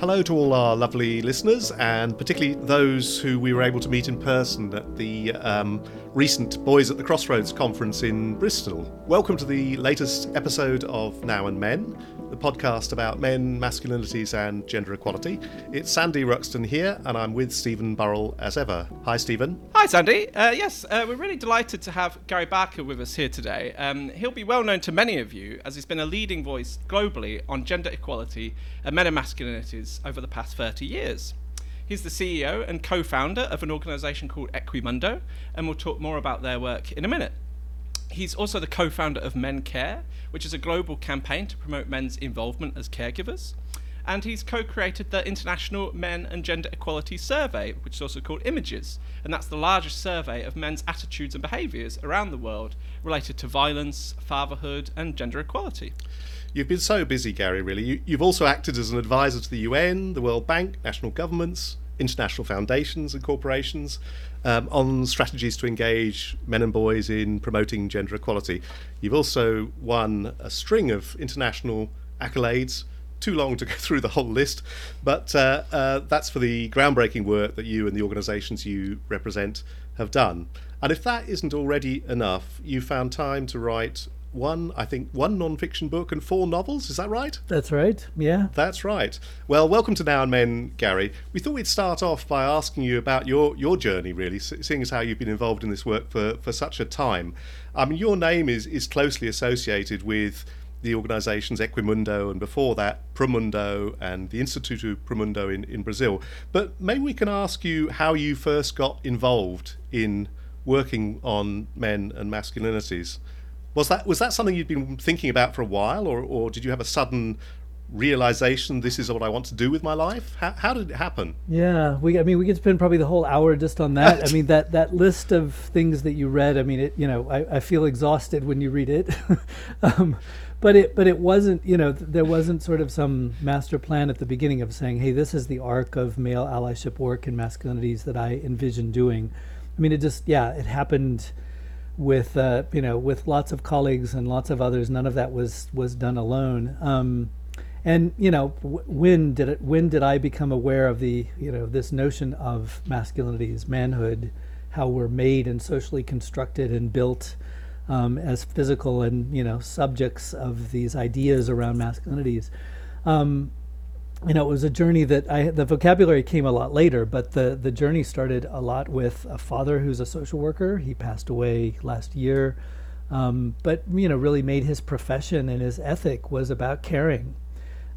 Hello to all our lovely listeners, and particularly those who we were able to meet in person at the um, recent Boys at the Crossroads conference in Bristol. Welcome to the latest episode of Now and Men, the podcast about men, masculinities, and gender equality. It's Sandy Ruxton here, and I'm with Stephen Burrell as ever. Hi, Stephen. Hi, Sandy. Uh, yes, uh, we're really delighted to have Gary Barker with us here today. Um, he'll be well known to many of you as he's been a leading voice globally on gender equality and men and masculinities over the past 30 years. He's the CEO and co founder of an organisation called Equimundo, and we'll talk more about their work in a minute. He's also the co founder of Men Care, which is a global campaign to promote men's involvement as caregivers. And he's co created the International Men and Gender Equality Survey, which is also called Images. And that's the largest survey of men's attitudes and behaviours around the world related to violence, fatherhood, and gender equality. You've been so busy, Gary, really. You, you've also acted as an advisor to the UN, the World Bank, national governments, international foundations and corporations um, on strategies to engage men and boys in promoting gender equality. You've also won a string of international accolades. Too long to go through the whole list, but uh, uh, that's for the groundbreaking work that you and the organisations you represent have done. And if that isn't already enough, you found time to write one, I think, one non-fiction book and four novels. Is that right? That's right. Yeah. That's right. Well, welcome to Now and Men, Gary. We thought we'd start off by asking you about your your journey, really, seeing as how you've been involved in this work for for such a time. I mean, your name is is closely associated with the organizations Equimundo and before that Promundo and the Instituto Promundo in, in Brazil. But maybe we can ask you how you first got involved in working on men and masculinities. Was that was that something you'd been thinking about for a while, or, or did you have a sudden realization this is what I want to do with my life? How, how did it happen? Yeah, we I mean we could spend probably the whole hour just on that. I mean that that list of things that you read. I mean it. You know I, I feel exhausted when you read it, um, but it but it wasn't. You know there wasn't sort of some master plan at the beginning of saying, hey, this is the arc of male allyship work and masculinities that I envision doing. I mean it just yeah it happened with uh, you know with lots of colleagues and lots of others. None of that was was done alone. Um, and you know w- when did it when did I become aware of the you know this notion of masculinity as manhood, how we're made and socially constructed and built um, as physical and you know subjects of these ideas around masculinities. Um, you know, it was a journey that I the vocabulary came a lot later, but the the journey started a lot with a father who's a social worker. He passed away last year, um, but you know, really made his profession and his ethic was about caring,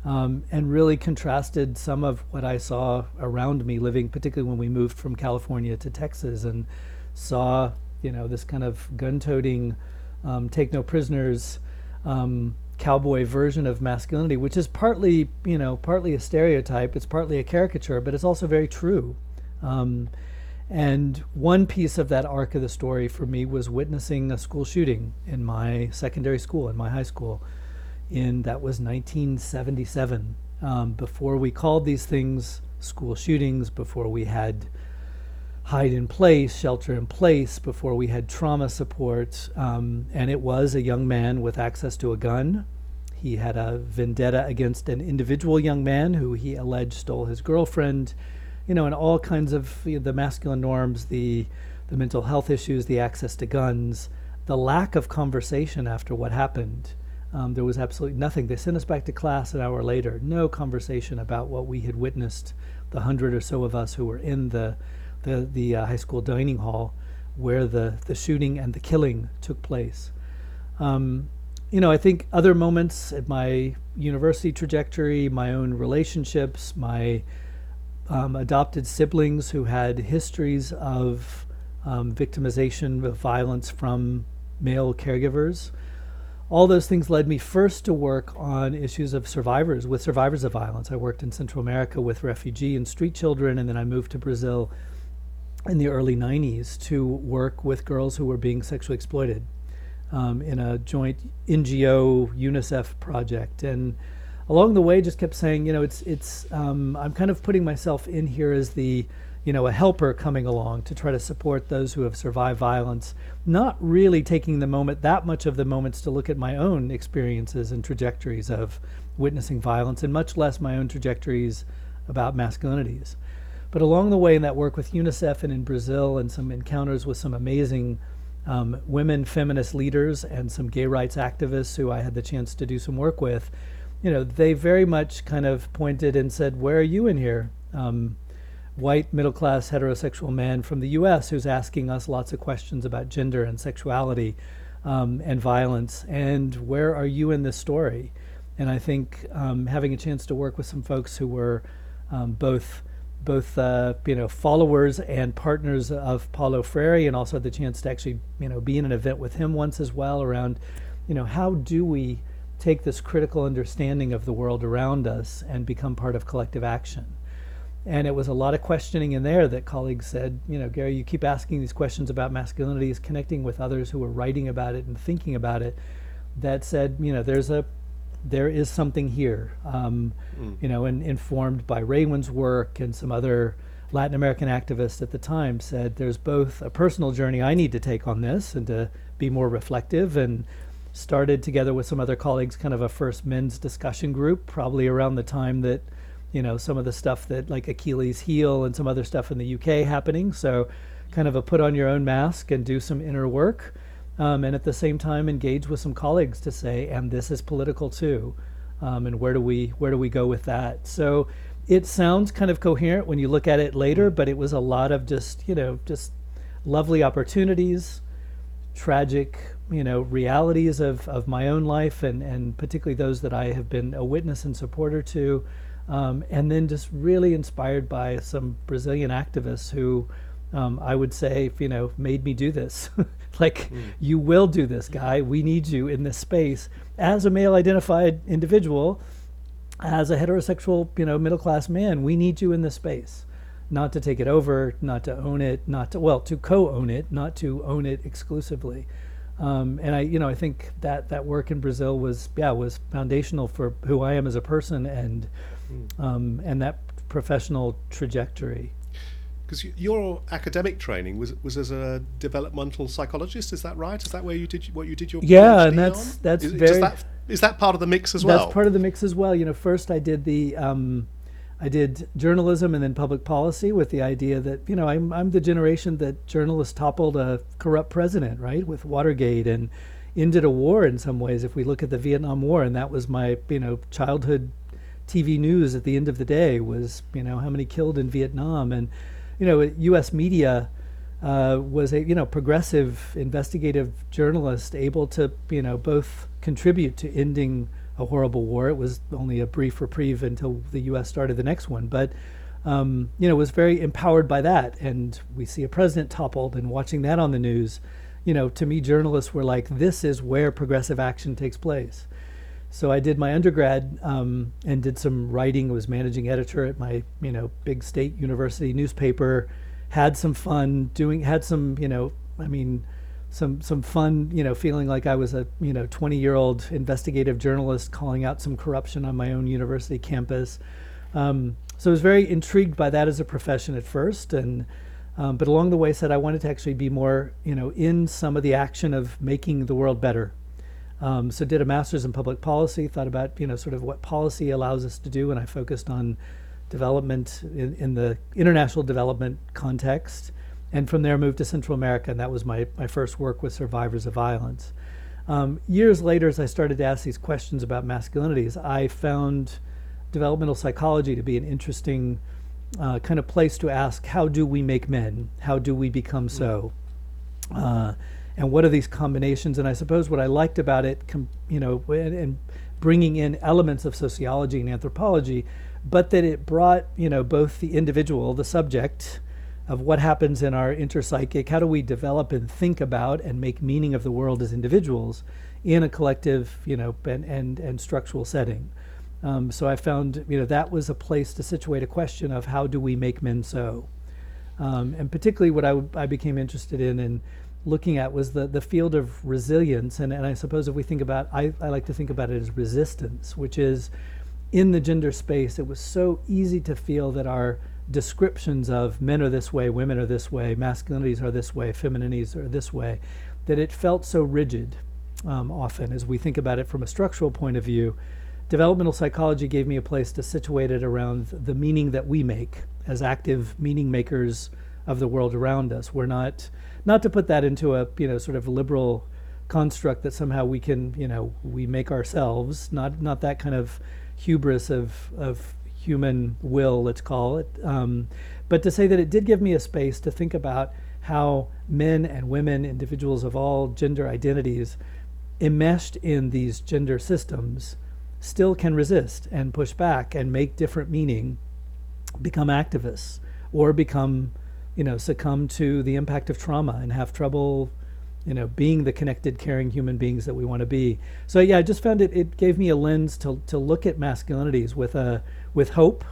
um, and really contrasted some of what I saw around me living, particularly when we moved from California to Texas and saw you know this kind of gun-toting, um, take no prisoners. Um, cowboy version of masculinity, which is partly, you know, partly a stereotype, it's partly a caricature, but it's also very true. Um, and one piece of that arc of the story for me was witnessing a school shooting in my secondary school, in my high school, in that was 1977. Um, before we called these things school shootings, before we had hide in place, shelter in place before we had trauma support. Um, and it was a young man with access to a gun. He had a vendetta against an individual young man who he alleged stole his girlfriend, you know, and all kinds of you know, the masculine norms, the, the mental health issues, the access to guns, the lack of conversation after what happened. Um, there was absolutely nothing. They sent us back to class an hour later. No conversation about what we had witnessed. The hundred or so of us who were in the the the uh, high school dining hall where the the shooting and the killing took place. Um, you know, I think other moments at my university trajectory, my own relationships, my um, adopted siblings who had histories of um, victimization of violence from male caregivers. All those things led me first to work on issues of survivors, with survivors of violence. I worked in Central America with refugee and street children, and then I moved to Brazil in the early 90s to work with girls who were being sexually exploited um, in a joint NGO UNICEF project. And along the way, just kept saying, you know, it's, it's, um, I'm kind of putting myself in here as the, you know, a helper coming along to try to support those who have survived violence, not really taking the moment, that much of the moments to look at my own experiences and trajectories of witnessing violence, and much less my own trajectories about masculinities. But along the way, in that work with UNICEF and in Brazil, and some encounters with some amazing um, women feminist leaders and some gay rights activists who I had the chance to do some work with, you know, they very much kind of pointed and said, "Where are you in here?" Um, white middle class heterosexual man from the US who's asking us lots of questions about gender and sexuality um, and violence. And where are you in this story? And I think um, having a chance to work with some folks who were um, both both uh, you know followers and partners of Paulo Freire, and also had the chance to actually you know be in an event with him once as well around you know how do we take this critical understanding of the world around us and become part of collective action. And it was a lot of questioning in there that colleagues said, you know, Gary, you keep asking these questions about masculinities, connecting with others who are writing about it and thinking about it. That said, you know, there's a, there is something here, um, mm. you know, and informed by Raewyn's work and some other Latin American activists at the time said there's both a personal journey I need to take on this and to be more reflective and started together with some other colleagues kind of a first men's discussion group probably around the time that you know some of the stuff that like Achilles heel and some other stuff in the UK happening. So kind of a put on your own mask and do some inner work, um, and at the same time engage with some colleagues to say, and this is political too, um, and where do we where do we go with that? So it sounds kind of coherent when you look at it later, but it was a lot of just you know just lovely opportunities, tragic you know realities of, of my own life and, and particularly those that I have been a witness and supporter to um, and then just really inspired by some Brazilian activists who um, I would say, you know, made me do this. like, mm. you will do this, guy. We need you in this space as a male identified individual, as a heterosexual, you know, middle class man. We need you in this space. Not to take it over, not to own it, not to, well, to co own it, not to own it exclusively. Um, and I, you know, I think that that work in Brazil was, yeah, was foundational for who I am as a person and um, and that professional trajectory. Because your academic training was was as a developmental psychologist, is that right? Is that where you did what you did your yeah? PhD and that's on? that's is, very. That, is that part of the mix as well? That's part of the mix as well. You know, first I did the. Um, I did journalism and then public policy with the idea that you know I'm I'm the generation that journalists toppled a corrupt president, right, with Watergate and ended a war in some ways. If we look at the Vietnam War, and that was my you know childhood TV news at the end of the day was, you know, how many killed in Vietnam, and you know, U.S. media uh, was a you know progressive investigative journalist able to you know both contribute to ending a horrible war. It was only a brief reprieve until the U.S. started the next one, but um, you know was very empowered by that. And we see a president toppled, and watching that on the news, you know, to me, journalists were like, this is where progressive action takes place. So I did my undergrad um, and did some writing. Was managing editor at my you know big state university newspaper. Had some fun doing. Had some you know I mean some some fun you know feeling like I was a you know 20 year old investigative journalist calling out some corruption on my own university campus. Um, so I was very intrigued by that as a profession at first, and um, but along the way said I wanted to actually be more you know in some of the action of making the world better um, so did a master's in public policy, thought about you know sort of what policy allows us to do, and I focused on development in, in the international development context, and from there moved to Central America, and that was my, my first work with survivors of violence. Um, years later, as I started to ask these questions about masculinities, I found developmental psychology to be an interesting uh, kind of place to ask how do we make men? How do we become so? Uh, and what are these combinations? And I suppose what I liked about it, you know, and, bringing in elements of sociology and anthropology, but that it brought, you know, both the individual, the subject, of what happens in our interpsychic, how do we develop and think about and make meaning of the world as individuals in a collective, you know, and and, and structural setting. Um, so I found, you know, that was a place to situate a question of how do we make men so, um, and particularly what I, I became interested in and looking at was the, the field of resilience. And, and I suppose if we think about, I, I like to think about it as resistance, which is in the gender space, it was so easy to feel that our descriptions of men are this way, women are this way, masculinities are this way, femininities are this way, that it felt so rigid um, often as we think about it from a structural point of view developmental psychology gave me a place to situate it around the meaning that we make as active meaning makers of the world around us. We're not not to put that into a you know sort of liberal construct that somehow we can you know we make ourselves. Not not that kind of hubris of of human will, let's call it. Um, but to say that it did give me a space to think about how men and women, individuals of all gender identities, enmeshed in these gender systems, still can resist and push back and make different meaning, become activists, or become, you know, succumb to the impact of trauma and have trouble, you know, being the connected, caring human beings that we want to be. So yeah, I just found it. It gave me a lens to to look at masculinities with a with hope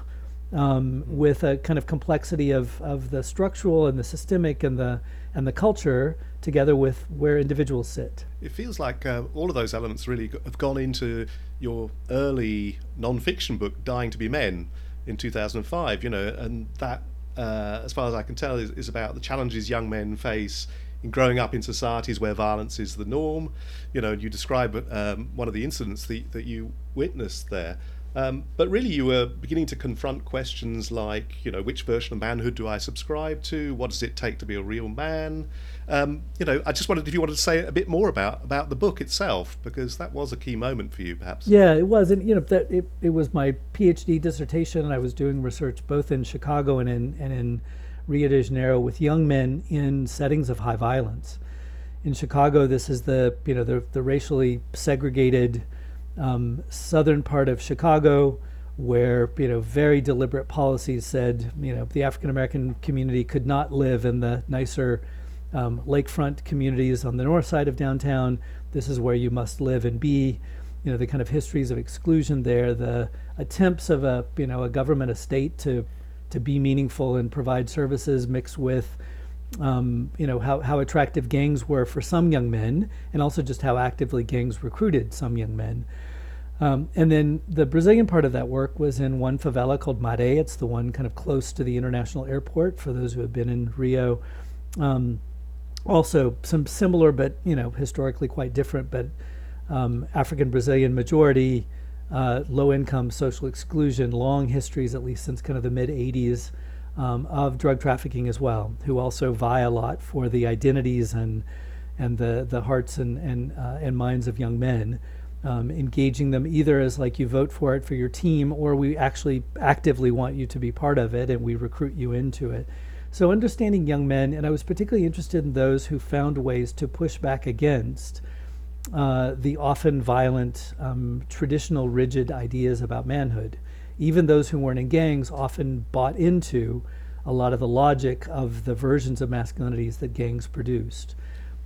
um, with a kind of complexity of, of the structural and the systemic and the and the culture together with where individuals sit. It feels like uh, all of those elements really have gone into your early non-fiction book, "Dying to Be Men," in 2005. You know, and that, uh, as far as I can tell, is, is about the challenges young men face in growing up in societies where violence is the norm. You know, and you describe um, one of the incidents that, that you witnessed there. Um, but really, you were beginning to confront questions like, you know, which version of manhood do I subscribe to? What does it take to be a real man? Um, you know, I just wondered if you wanted to say a bit more about about the book itself, because that was a key moment for you, perhaps. Yeah, it was, and you know, that it, it was my PhD dissertation, and I was doing research both in Chicago and in and in Rio de Janeiro with young men in settings of high violence. In Chicago, this is the you know the the racially segregated um, southern part of Chicago, where you know very deliberate policies said you know the African American community could not live in the nicer um, lakefront communities on the north side of downtown. This is where you must live and be. You know the kind of histories of exclusion there, the attempts of a you know a government estate to to be meaningful and provide services mixed with um, you know how, how attractive gangs were for some young men and also just how actively gangs recruited some young men um, and then the Brazilian part of that work was in one favela called Maré. It's the one kind of close to the international airport for those who have been in Rio. Um, also, some similar, but you know, historically quite different, but um, African Brazilian majority, uh, low income, social exclusion, long histories, at least since kind of the mid 80s, um, of drug trafficking as well, who also vie a lot for the identities and and the, the hearts and, and, uh, and minds of young men um, engaging them either as like you vote for it for your team or we actually actively want you to be part of it and we recruit you into it. So, understanding young men, and I was particularly interested in those who found ways to push back against uh, the often violent, um, traditional, rigid ideas about manhood. Even those who weren't in gangs often bought into a lot of the logic of the versions of masculinities that gangs produced.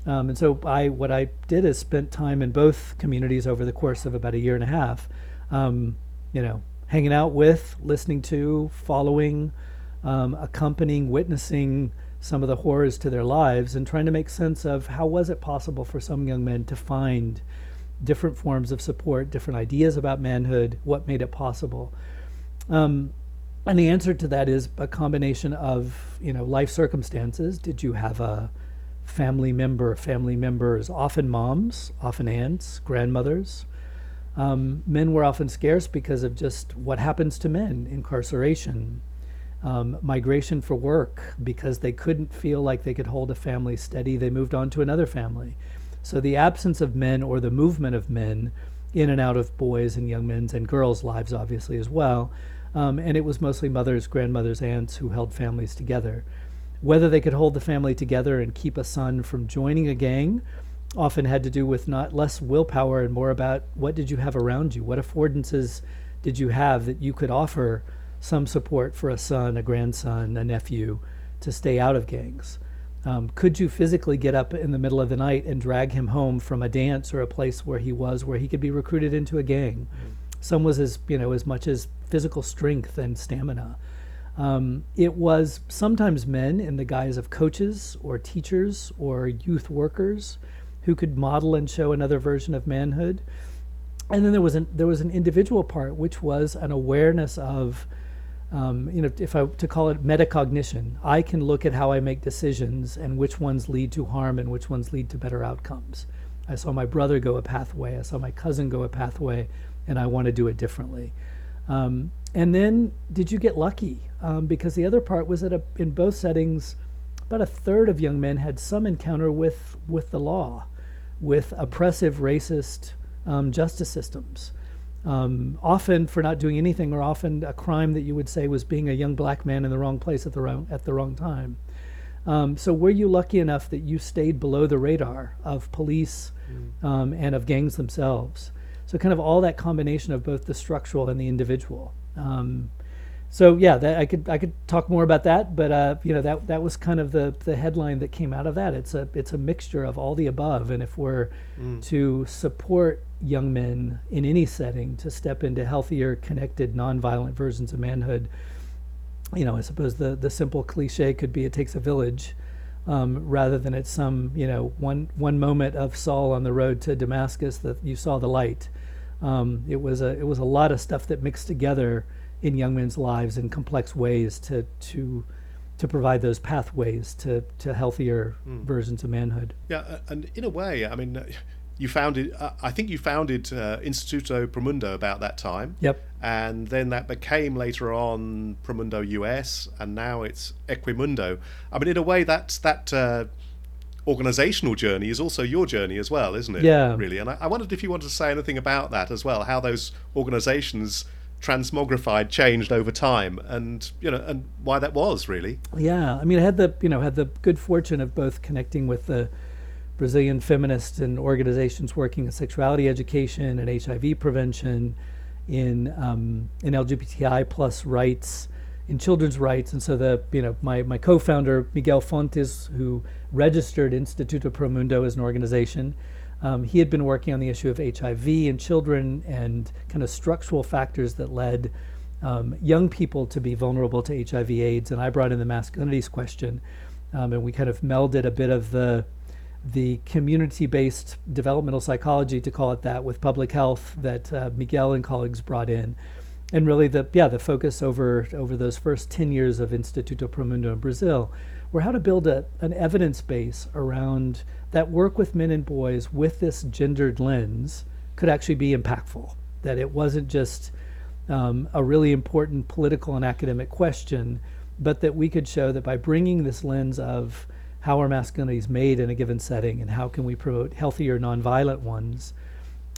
Um, and so I, what I did is spent time in both communities over the course of about a year and a half, um, you know, hanging out with, listening to, following, um, accompanying, witnessing some of the horrors to their lives, and trying to make sense of how was it possible for some young men to find different forms of support, different ideas about manhood, what made it possible. Um, and the answer to that is a combination of, you know, life circumstances. Did you have a family member, family members, often moms, often aunts, grandmothers. Um, men were often scarce because of just what happens to men incarceration, um, migration for work, because they couldn't feel like they could hold a family steady, they moved on to another family. So the absence of men or the movement of men in and out of boys and young men's and girls' lives, obviously, as well. Um, and it was mostly mothers, grandmothers, aunts who held families together. Whether they could hold the family together and keep a son from joining a gang often had to do with not less willpower and more about what did you have around you? What affordances did you have that you could offer some support for a son, a grandson, a nephew to stay out of gangs? Um, could you physically get up in the middle of the night and drag him home from a dance or a place where he was where he could be recruited into a gang? Mm-hmm. Some was as you know as much as physical strength and stamina. Um, it was sometimes men in the guise of coaches or teachers or youth workers who could model and show another version of manhood. And then there was an there was an individual part, which was an awareness of, um, you know, if I to call it metacognition, I can look at how I make decisions and which ones lead to harm and which ones lead to better outcomes. I saw my brother go a pathway. I saw my cousin go a pathway and I want to do it differently. Um, and then, did you get lucky? Um, because the other part was that a, in both settings, about a third of young men had some encounter with with the law, with oppressive, racist um, justice systems. Um, often for not doing anything, or often a crime that you would say was being a young black man in the wrong place at the wrong at the wrong time. Um, so were you lucky enough that you stayed below the radar of police mm. um, and of gangs themselves? So kind of all that combination of both the structural and the individual. Um, so yeah, that, I could I could talk more about that, but uh, you know that that was kind of the the headline that came out of that. It's a it's a mixture of all the above, and if we're mm. to support young men in any setting to step into healthier, connected, nonviolent versions of manhood, you know, I suppose the the simple cliche could be it takes a village. Um, rather than at some you know one one moment of Saul on the road to Damascus that you saw the light. Um, it was a it was a lot of stuff that mixed together in young men's lives in complex ways to to to provide those pathways to to healthier mm. versions of manhood. Yeah, and in a way, I mean, you founded. Uh, I think you founded uh, Instituto Promundo about that time. Yep. And then that became later on Promundo US, and now it's Equimundo. I mean, in a way, that's that. Uh, organizational journey is also your journey as well, isn't it? Yeah. Really. And I, I wondered if you wanted to say anything about that as well, how those organizations transmogrified, changed over time, and you know, and why that was really. Yeah, I mean, I had the you know had the good fortune of both connecting with the Brazilian feminists and organizations working in sexuality education and HIV prevention, in um, in LGBTI plus rights, in children's rights, and so the you know my my co-founder Miguel Fontes, who registered Instituto Promundo as an organization um, he had been working on the issue of HIV in children and kind of structural factors that led um, young people to be vulnerable to HIV/AIDS, and I brought in the masculinities question, um, and we kind of melded a bit of the the community-based developmental psychology, to call it that, with public health that uh, Miguel and colleagues brought in, and really the yeah the focus over over those first ten years of Instituto Promundo in Brazil were how to build a, an evidence base around that work with men and boys with this gendered lens could actually be impactful. That it wasn't just um, a really important political and academic question, but that we could show that by bringing this lens of how are masculinities made in a given setting and how can we promote healthier nonviolent ones,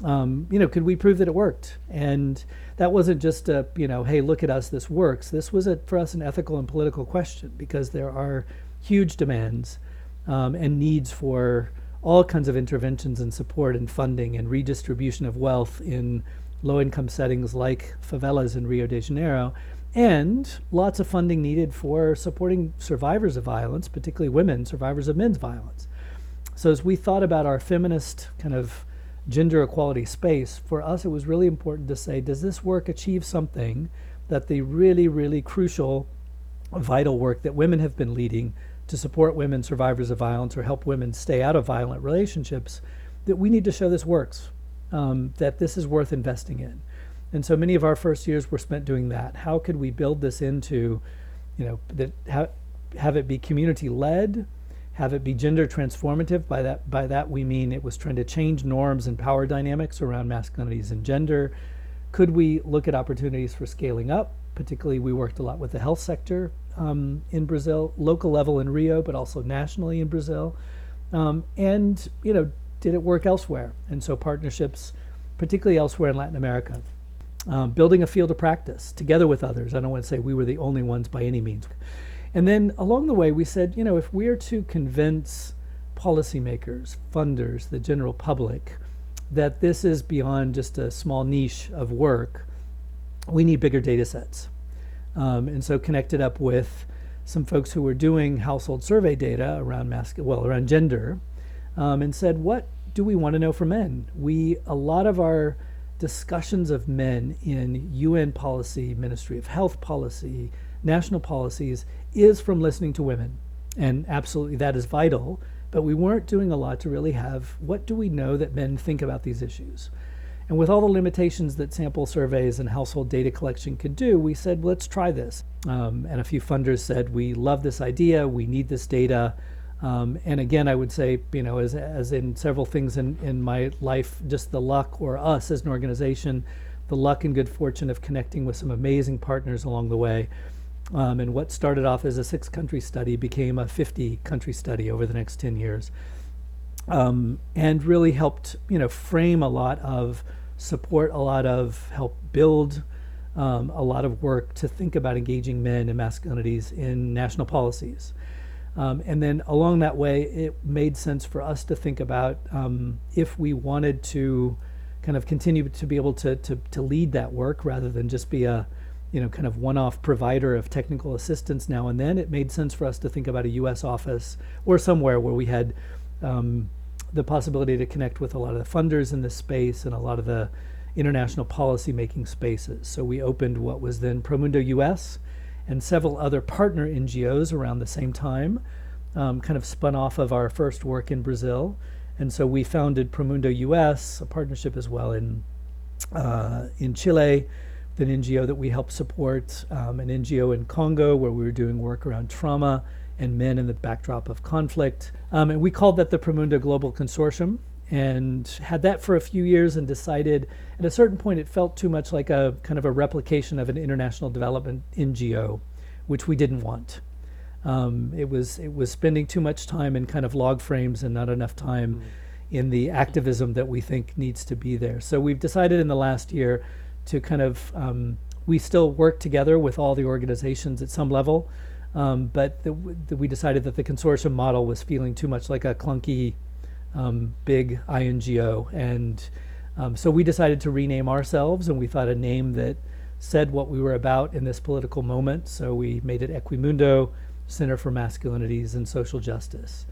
um, you know, could we prove that it worked? And that wasn't just a, you know, hey, look at us, this works. This was a, for us an ethical and political question because there are huge demands um, and needs for all kinds of interventions and support and funding and redistribution of wealth in low income settings like favelas in Rio de Janeiro, and lots of funding needed for supporting survivors of violence, particularly women, survivors of men's violence. So, as we thought about our feminist kind of gender equality space, for us it was really important to say, does this work achieve something that the really, really crucial, vital work that women have been leading to support women survivors of violence or help women stay out of violent relationships, that we need to show this works, um, that this is worth investing in. And so many of our first years were spent doing that. How could we build this into, you know, that have, have it be community led, have it be gender transformative. By that, by that we mean it was trying to change norms and power dynamics around masculinities and gender. Could we look at opportunities for scaling up? Particularly, we worked a lot with the health sector um, in Brazil, local level in Rio, but also nationally in Brazil. Um, and, you know, did it work elsewhere? And so partnerships, particularly elsewhere in Latin America. Um, building a field of practice together with others. I don't want to say we were the only ones by any means. And then along the way, we said, you know, if we are to convince policymakers, funders, the general public, that this is beyond just a small niche of work, we need bigger data sets. Um, and so connected up with some folks who were doing household survey data around masc- well around gender, um, and said, what do we want to know from men? We a lot of our discussions of men in UN policy, Ministry of Health policy, national policies is from listening to women, and absolutely that is vital. But we weren't doing a lot to really have what do we know that men think about these issues. And with all the limitations that sample surveys and household data collection could do, we said, let's try this. Um, and a few funders said, we love this idea, we need this data. Um, and again, I would say, you know, as, as in several things in, in my life, just the luck or us as an organization the luck and good fortune of connecting with some amazing partners along the way. Um, and what started off as a six country study became a 50 country study over the next 10 years. Um, and really helped, you know, frame a lot of support, a lot of help build um, a lot of work to think about engaging men and masculinities in national policies. Um, and then along that way, it made sense for us to think about um, if we wanted to kind of continue to be able to, to, to lead that work rather than just be a you know kind of one-off provider of technical assistance now and then. It made sense for us to think about a U.S. office or somewhere where we had um, the possibility to connect with a lot of the funders in this space and a lot of the international policy making spaces. So we opened what was then Promundo US and several other partner NGOs around the same time, um, kind of spun off of our first work in Brazil. And so we founded Promundo US, a partnership as well in, uh, in Chile, an NGO that we helped support, um, an NGO in Congo where we were doing work around trauma and men in the backdrop of conflict. Um, and we called that the Promundo Global Consortium and had that for a few years and decided at a certain point it felt too much like a kind of a replication of an international development NGO, which we didn't want. Um, it was it was spending too much time in kind of log frames and not enough time mm. in the activism that we think needs to be there. So we've decided in the last year to kind of um, we still work together with all the organizations at some level, um, but the, the, we decided that the consortium model was feeling too much like a clunky um, big INGO. And um, so we decided to rename ourselves, and we thought a name that said what we were about in this political moment. So we made it Equimundo Center for Masculinities and Social Justice.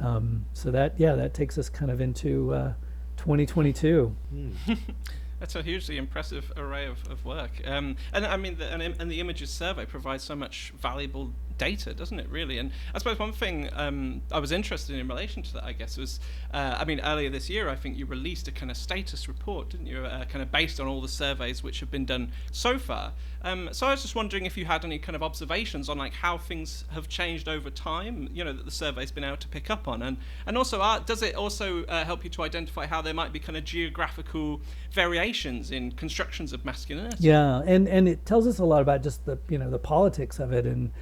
Um, so that, yeah, that takes us kind of into uh, 2022. Mm. That's a hugely impressive array of, of work. Um, and I mean, the, and, and, the images survey provides so much valuable data, doesn't it, really? And I suppose one thing um, I was interested in in relation to that, I guess, was uh, I mean, earlier this year, I think you released a kind of status report, didn't you? Uh, kind of based on all the surveys which have been done so far. Um, so I was just wondering if you had any kind of observations on like how things have changed over time, you know, that the survey's been able to pick up on, and and also uh, does it also uh, help you to identify how there might be kind of geographical variations in constructions of masculinity? Yeah, and and it tells us a lot about just the you know the politics of it and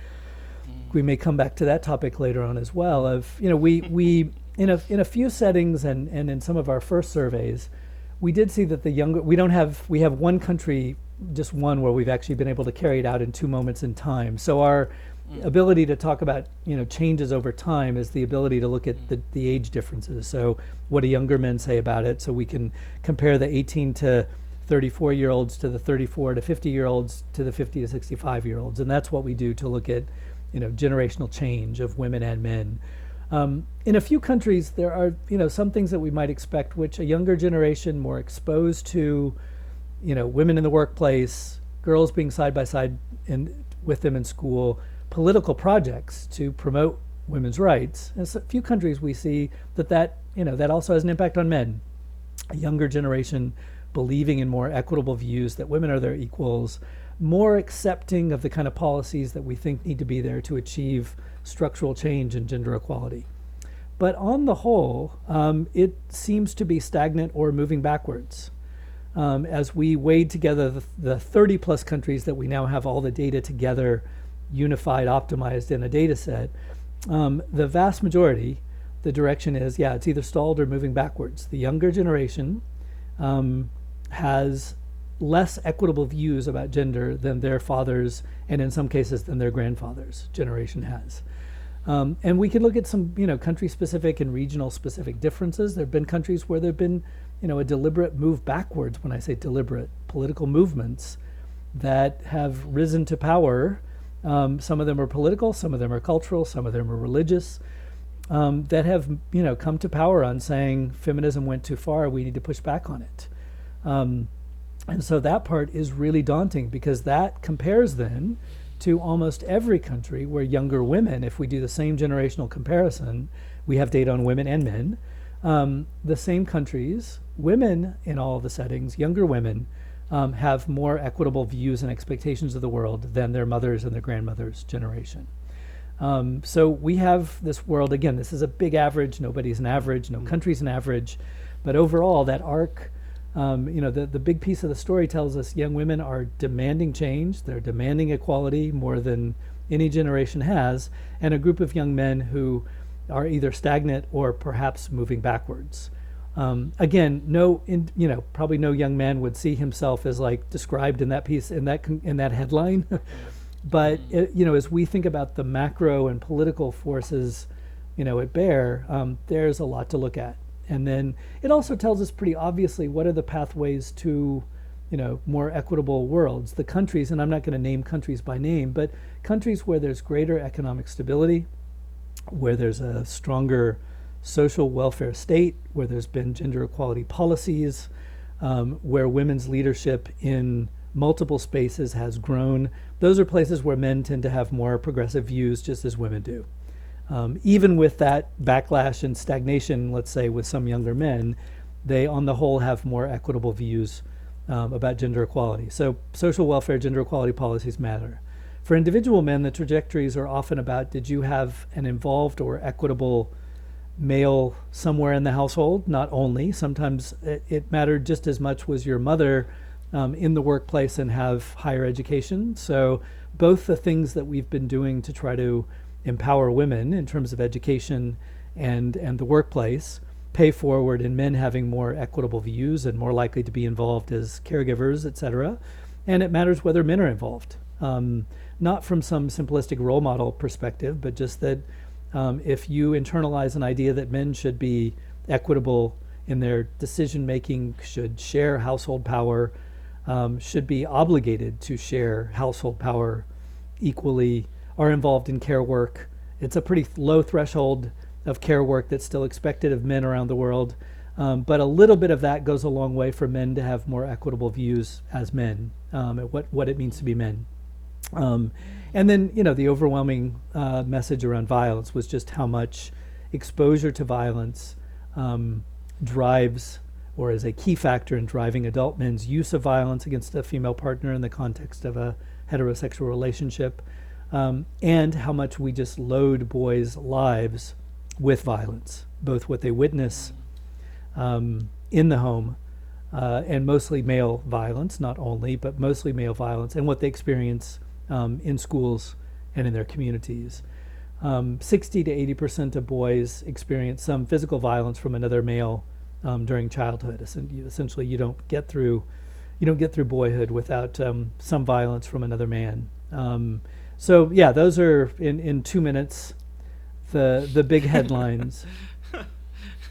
we may come back to that topic later on as well. Of you know, we we in a in a few settings and and in some of our first surveys, we did see that the younger we don't have we have one country, just one where we've actually been able to carry it out in two moments in time. So our mm. ability to talk about you know changes over time is the ability to look at mm. the, the age differences. So what do younger men say about it? So we can compare the 18 to 34 year olds to the 34 to 50 year olds to the 50 to 65 year olds, and that's what we do to look at you know generational change of women and men. Um, in a few countries, there are you know some things that we might expect, which a younger generation more exposed to, you know, women in the workplace, girls being side by side in, with them in school, political projects to promote women's rights. In a few countries, we see that that you know that also has an impact on men. A younger generation believing in more equitable views that women are their equals, more accepting of the kind of policies that we think need to be there to achieve structural change and gender equality. But on the whole, um, it seems to be stagnant or moving backwards. Um, as we weighed together the, the 30 plus countries that we now have all the data together, unified, optimized in a data set, um, the vast majority, the direction is yeah, it's either stalled or moving backwards. The younger generation um, has less equitable views about gender than their fathers and in some cases than their grandfathers generation has. Um, and we can look at some, you know, country-specific and regional-specific differences. There have been countries where there have been, you know, a deliberate move backwards. When I say deliberate, political movements that have risen to power. Um, some of them are political, some of them are cultural, some of them are religious. Um, that have, you know, come to power on saying feminism went too far. We need to push back on it. Um, and so that part is really daunting because that compares then to almost every country where younger women, if we do the same generational comparison, we have data on women and men. Um, the same countries, women in all the settings, younger women, um, have more equitable views and expectations of the world than their mothers and their grandmothers' generation. Um, so we have this world, again, this is a big average, nobody's an average, no mm. country's an average, but overall, that arc Um, you know, the, the big piece of the story tells us young women are demanding change. They're demanding equality more than any generation has, and a group of young men who are either stagnant or perhaps moving backwards. Um, again, no, in, you know, probably no young man would see himself as like described in that piece in that in that headline. but mm-hmm. it, you know, as we think about the macro and political forces, you know, at bear, um, there's a lot to look at. And then it also tells us pretty obviously what are the pathways to, you know, more equitable worlds. The countries, and I'm not going to name countries by name, but countries where there's greater economic stability, where there's a stronger social welfare state, where there's been gender equality policies, um, where women's leadership in multiple spaces has grown. Those are places where men tend to have more progressive views, just as women do. Um, even with that backlash and stagnation, let's say, with some younger men, they, on the whole, have more equitable views um, about gender equality. So, social welfare, gender equality policies matter. For individual men, the trajectories are often about did you have an involved or equitable male somewhere in the household? Not only, sometimes it, it mattered just as much was your mother um, in the workplace and have higher education. So, both the things that we've been doing to try to empower women in terms of education and, and the workplace pay forward in men having more equitable views and more likely to be involved as caregivers, et cetera. And it matters whether men are involved. Um, not from some simplistic role model perspective, but just that um, if you internalize an idea that men should be equitable in their decision making, should share household power, um, should be obligated to share household power equally, are involved in care work. It's a pretty low threshold of care work that's still expected of men around the world. Um, but a little bit of that goes a long way for men to have more equitable views as men, um, at what, what it means to be men. Um, and then, you know, the overwhelming uh, message around violence was just how much exposure to violence um, drives or is a key factor in driving adult men's use of violence against a female partner in the context of a heterosexual relationship, um, and how much we just load boys' lives with violence, both what they witness um, in the home uh, and mostly male violence, not only, but mostly male violence, and what they experience um, in schools and in their communities. Um, 60 to 80 percent of boys experience some physical violence from another male um, during childhood. Essentially, you don't get through you don't get through boyhood without um, some violence from another man. Um, so yeah, those are in, in two minutes the the big headlines.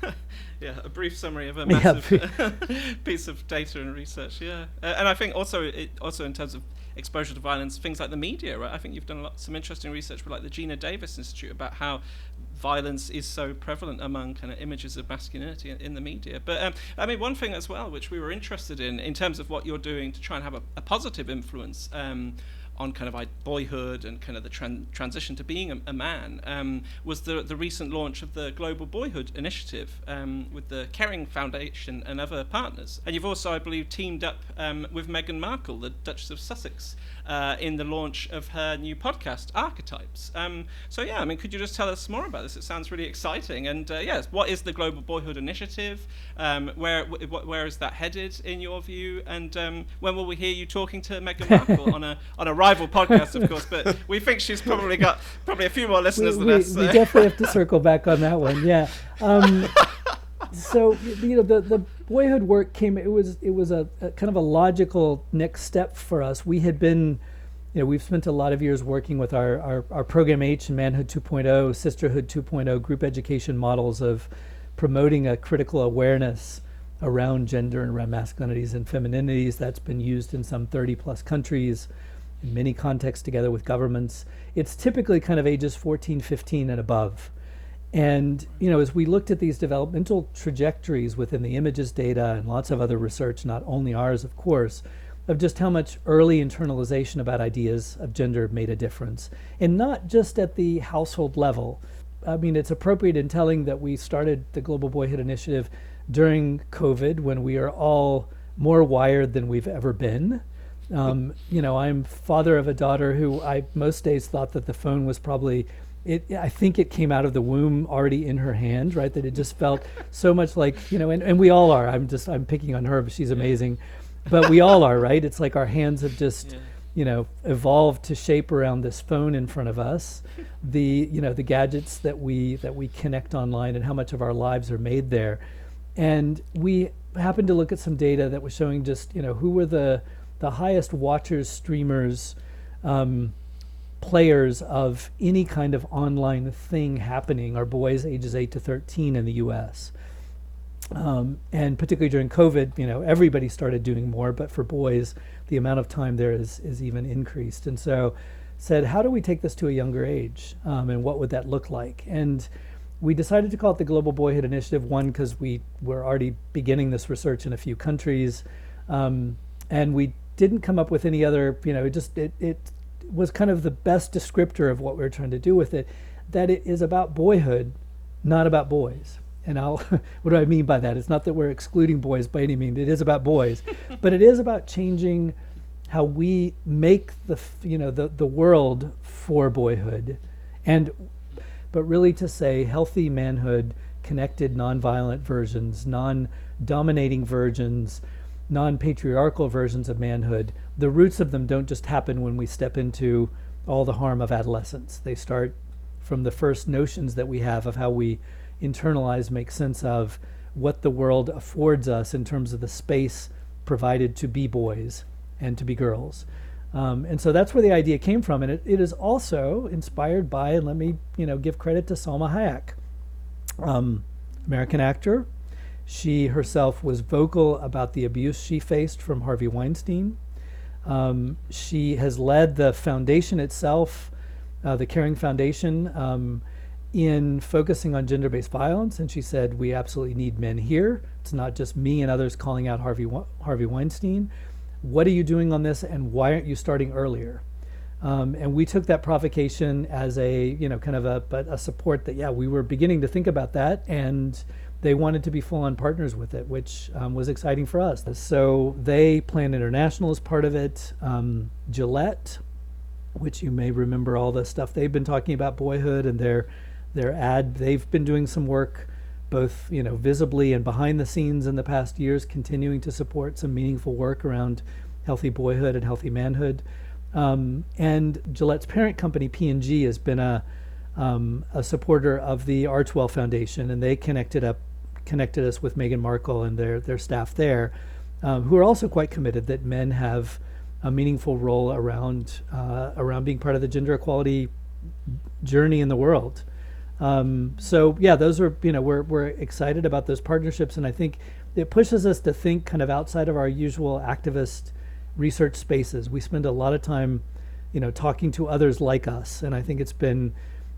yeah, a brief summary of a massive yeah, piece of data and research. Yeah, uh, and I think also it, also in terms of exposure to violence, things like the media, right? I think you've done lot, some interesting research with like the Geena Davis Institute about how violence is so prevalent among kind of images of masculinity in, in the media. But um, I mean, one thing as well, which we were interested in, in terms of what you're doing to try and have a, a positive influence um, on kind of boyhood and kind of the tran- transition to being a, a man um, was the, the recent launch of the Global Boyhood Initiative um, with the Kering Foundation and other partners. And you've also, I believe, teamed up um, with Meghan Markle, the Duchess of Sussex, uh, in the launch of her new podcast, Archetypes. Um, so, yeah, I mean, could you just tell us more about this? It sounds really exciting. And uh, yes, what is the Global Boyhood Initiative? Um, where, w- where is that headed, in your view? And um, when will we hear you talking to Meghan Markle on a on a rival podcast, of course? But we think she's probably got probably a few more listeners we, than we, us. So. We definitely have to circle back on that one. Yeah. Um, so you know the the boyhood work came it was it was a, a, kind of a logical next step for us we had been you know we've spent a lot of years working with our our, our program h and manhood 2.0 sisterhood 2.0 group education models of promoting a critical awareness around gender and around masculinities and femininities that's been used in some 30 plus countries in many contexts together with governments it's typically kind of ages 14 15 and above and you know, as we looked at these developmental trajectories within the images data and lots of other research, not only ours, of course, of just how much early internalization about ideas of gender made a difference, and not just at the household level. I mean, it's appropriate in telling that we started the Global Boyhood Initiative during COVID when we are all more wired than we've ever been. Um, you know, I'm father of a daughter who I most days thought that the phone was probably it I think it came out of the womb already in her hand, right? That it just felt so much like you know, and, and we all are. I'm just I'm picking on her, but she's amazing, but we all are, right? It's like our hands have just. Yeah. You know, evolved to shape around this phone in front of us, the you know the gadgets that we that we connect online, and how much of our lives are made there, and we happened to look at some data that was showing just you know who were the the highest watchers, streamers, um, players of any kind of online thing happening are boys ages 8 to 13 in the US. Um, and particularly during COVID, you know, everybody started doing more, but for boys, the amount of time there is, is even increased. And so said, how do we take this to a younger age? Um, and what would that look like? And we decided to call it the Global Boyhood Initiative, one, because we were already beginning this research in a few countries. Um, and we didn't come up with any other, you know, it just, it, it was kind of the best descriptor of what we are trying to do with it, that it is about boyhood, not about boys. And I'll, what do I mean by that? It's not that we're excluding boys by any means. It is about boys, but it is about changing how we make the, you know, the, the world for boyhood, and, but really to say healthy manhood, connected, nonviolent versions, non-dominating versions, non-patriarchal versions of manhood the roots of them don't just happen when we step into all the harm of adolescence. They start from the first notions that we have of how we internalize, make sense of what the world affords us in terms of the space provided to be boys and to be girls. Um, and so that's where the idea came from. And it, it is also inspired by, and let me you know give credit to Salma Hayek, um, American actor. She herself was vocal about the abuse she faced from Harvey Weinstein. Um, she has led the foundation itself, uh, the Kering Foundation, um, in focusing on gender based violence. And she said, We absolutely need men here. It's not just me and others calling out Harvey, Harvey Weinstein. What are you doing on this, and why aren't you starting earlier? Um, and we took that provocation as a, you know, kind of a, but a support that, yeah, we were beginning to think about that. And they wanted to be full on partners with it, which um, was exciting for us. So they Plan International as part of it. Um, Gillette, which you may remember all the stuff they've been talking about boyhood and their their ad. They've been doing some work, both you know visibly and behind the scenes in the past years, continuing to support some meaningful work around healthy boyhood and healthy manhood. Um, and Gillette's parent company P&G has been a um, a supporter of the Archewell Foundation, and they connected up connected us with Meghan Markle and their their staff there, um, who are also quite committed that men have a meaningful role around uh, around being part of the gender equality journey in the world. Um, so yeah, those are you know we're we're excited about those partnerships, and I think it pushes us to think kind of outside of our usual activist research spaces. We spend a lot of time, you know, talking to others like us, and I think it's been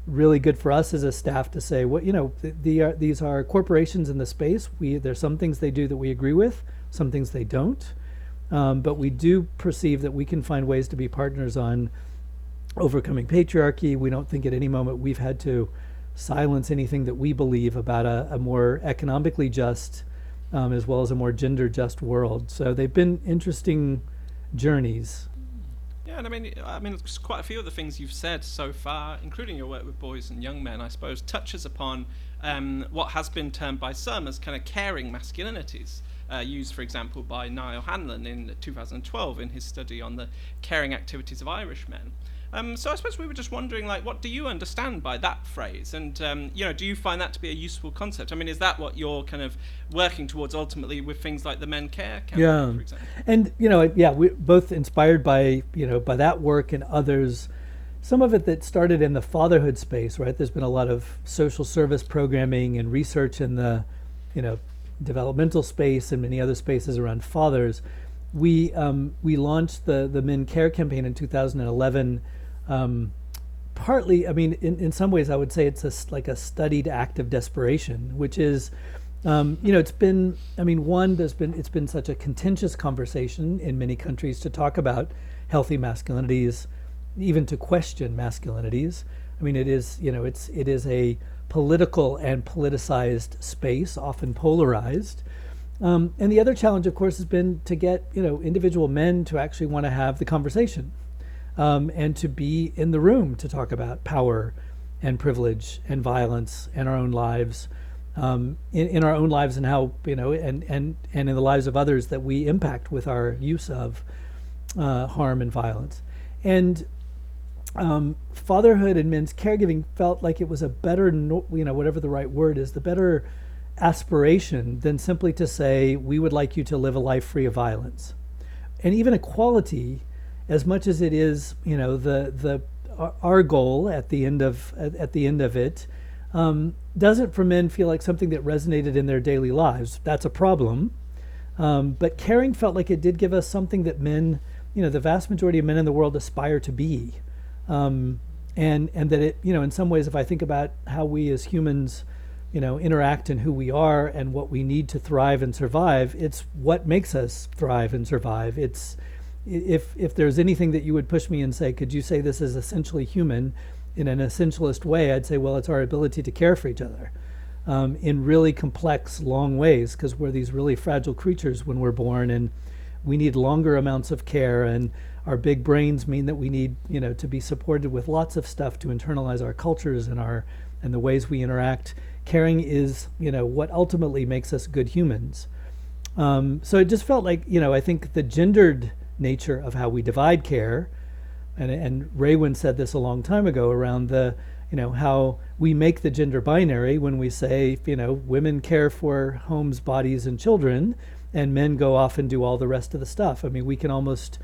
really good for us as a staff to say, what you know, the, uh, these are corporations in the space. We there's some things they do that we agree with, some things they don't, um, but we do perceive that we can find ways to be partners on overcoming patriarchy. We don't think at any moment we've had to silence anything that we believe about a, a more economically just, um, as well as a more gender just world. So they've been interesting journeys yeah, and I mean, I mean, quite a few of the things you've said so far, including your work with boys and young men, I suppose, touches upon um, what has been termed by some as kind of caring masculinities. Uh, used, for example, by Niall Hanlon in 2012 in his study on the caring activities of Irish men. Um, so I suppose we were just wondering, like, what do you understand by that phrase? And um, you know, do you find that to be a useful concept? I mean, is that what you're kind of working towards ultimately with things like the Men Care campaign, yeah. for example? And you know, yeah, we both inspired by you know by that work and others. Some of it that started in the fatherhood space, right? There's been a lot of social service programming and research in the, you know, developmental space and many other spaces around fathers. We um, we launched the the Men Care campaign in 2011 um, partly, I mean, in, in some ways, I would say it's a, like a studied act of desperation, which is, um, you know, it's been, I mean, one, there's been, it's been such a contentious conversation in many countries to talk about healthy masculinities, even to question masculinities. I mean, it is, you know, it's, it is a political and politicized space, often polarized. Um, and the other challenge, of course, has been to get, you know, individual men to actually want to have the conversation um, and to be in the room to talk about power and privilege and violence and our own lives, um, in, in our own lives and how you know and and and in the lives of others that we impact with our use of uh, harm and violence, and um, fatherhood and men's caregiving felt like it was a better, you know, whatever the right word is, the better aspiration than simply to say we would like you to live a life free of violence, and even equality, as much as it is, you know, the the our goal at the end of at, the end of it. Um, doesn't for men feel like something that resonated in their daily lives. That's a problem. Um, but caring felt like it did give us something that men, you know, the vast majority of men in the world aspire to be. Um, and, and that it, you know, in some ways, if I think about how we as humans, you know, interact and who we are and what we need to thrive and survive, it's what makes us thrive and survive. It's, if, if there's anything that you would push me and say, could you say this is essentially human? in an essentialist way, I'd say, well, it's our ability to care for each other um, in really complex, long ways, because we're these really fragile creatures when we're born, and we need longer amounts of care. And our big brains mean that we need, you know, to be supported with lots of stuff to internalize our cultures and our and the ways we interact. Caring is, you know, what ultimately makes us good humans. Um, so it just felt like, you know, I think the gendered nature of how we divide care and and Raewyn said this a long time ago around the you know how we make the gender binary when we say you know women care for homes, bodies, and children, and men go off and do all the rest of the stuff. I mean, we can almost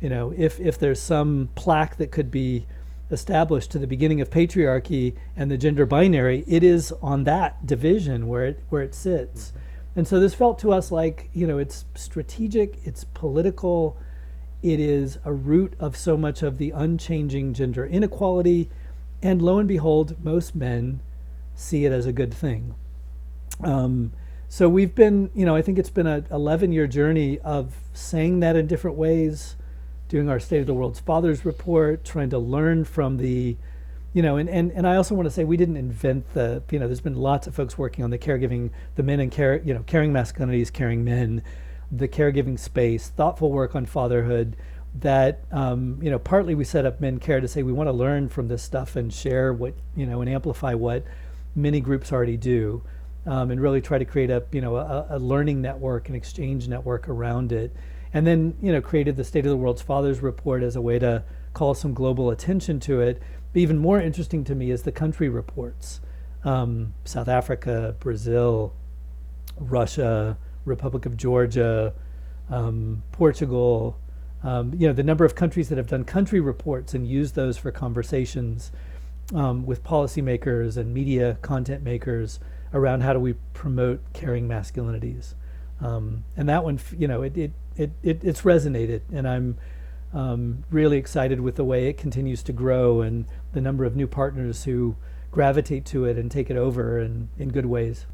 you know if if there's some plaque that could be established to the beginning of patriarchy and the gender binary, it is on that division where it where it sits. Mm-hmm. And so this felt to us like, you know, it's strategic, it's political, it is a root of so much of the unchanging gender inequality. And lo and behold, most men see it as a good thing. Um, so we've been, you know, I think it's been an 11 year journey of saying that in different ways, doing our State of the World's Fathers report, trying to learn from the, you know, and, and, and I also want to say we didn't invent the, you know, there's been lots of folks working on the caregiving, the men and care, you know, caring masculinities, caring men the caregiving space, thoughtful work on fatherhood. That um, you know, partly we set up Men Care to say we want to learn from this stuff and share what you know and amplify what many groups already do, um, and really try to create a you know a, a learning network, an exchange network around it. And then you know created the State of the World's Fathers report as a way to call some global attention to it. But even more interesting to me is the country reports. Um, South Africa, Brazil, Russia, Republic of Georgia, um, Portugal, um, you know, the number of countries that have done country reports and used those for conversations um, with policymakers and media content makers around how do we promote caring masculinities. Um, and that one, you know, it, it, it, it, it's resonated, and I'm um, really excited with the way it continues to grow and the number of new partners who gravitate to it and take it over and in good ways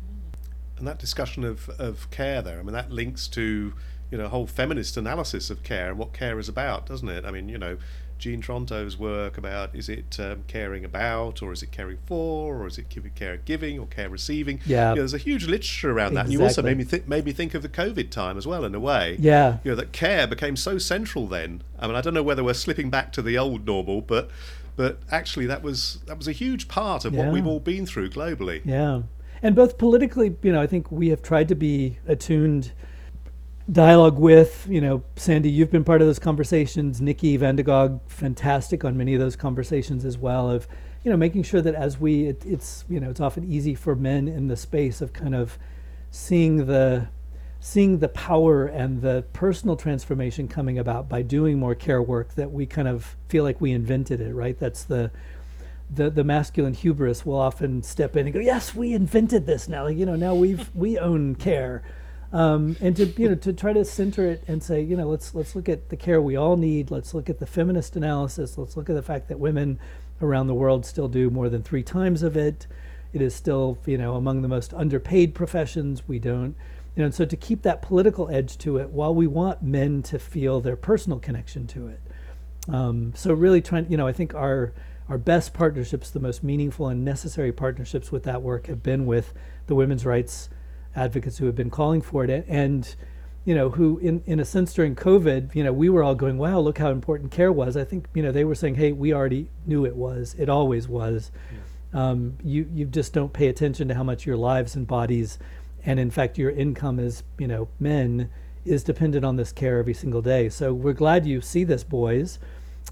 and that discussion of, of care there, I mean, that links to you know a whole feminist analysis of care and what care is about, doesn't it? I mean, you know, Jean Tronto's work about is it um, caring about or is it caring for or is it care giving or care receiving? Yeah, you know, there's a huge literature around that. And you also made me think made me think of the COVID time as well in a way. Yeah, you know that care became so central then. I mean, I don't know whether we're slipping back to the old normal, but but actually that was that was a huge part of yeah. what we've all been through globally. Yeah and both politically, you know, I think we have tried to be attuned dialogue with, you know, Sandy, you've been part of those conversations. Nikki van der Gaag, fantastic on many of those conversations as well. Of, you know, making sure that as we, it, it's, you know, it's often easy for men in the space of kind of seeing the, seeing the power and the personal transformation coming about by doing more care work that we kind of feel like we invented it, right? That's the the, the masculine hubris will often step in and go, "Yes, we invented this now. You know, now we've we own care." Um, and to you know to try to center it and say you know let's let's look at the care we all need. Let's look at the feminist analysis. Let's look at the fact that women around the world still do more than three times of it. It is still you know among the most underpaid professions. We don't you know and so to keep that political edge to it while we want men to feel their personal connection to it. Um, so really trying you know i think our our best partnerships, the most meaningful and necessary partnerships with that work have been with the women's rights advocates who have been calling for it. And you know who in, in a sense during covid you know we were all going wow look how important care was. I think you know they were saying hey we already knew it was. It always was. Um, you you just don't pay attention to how much your lives and bodies, and in fact your income as you know men is dependent on this care every single day. So we're glad you see this, boys.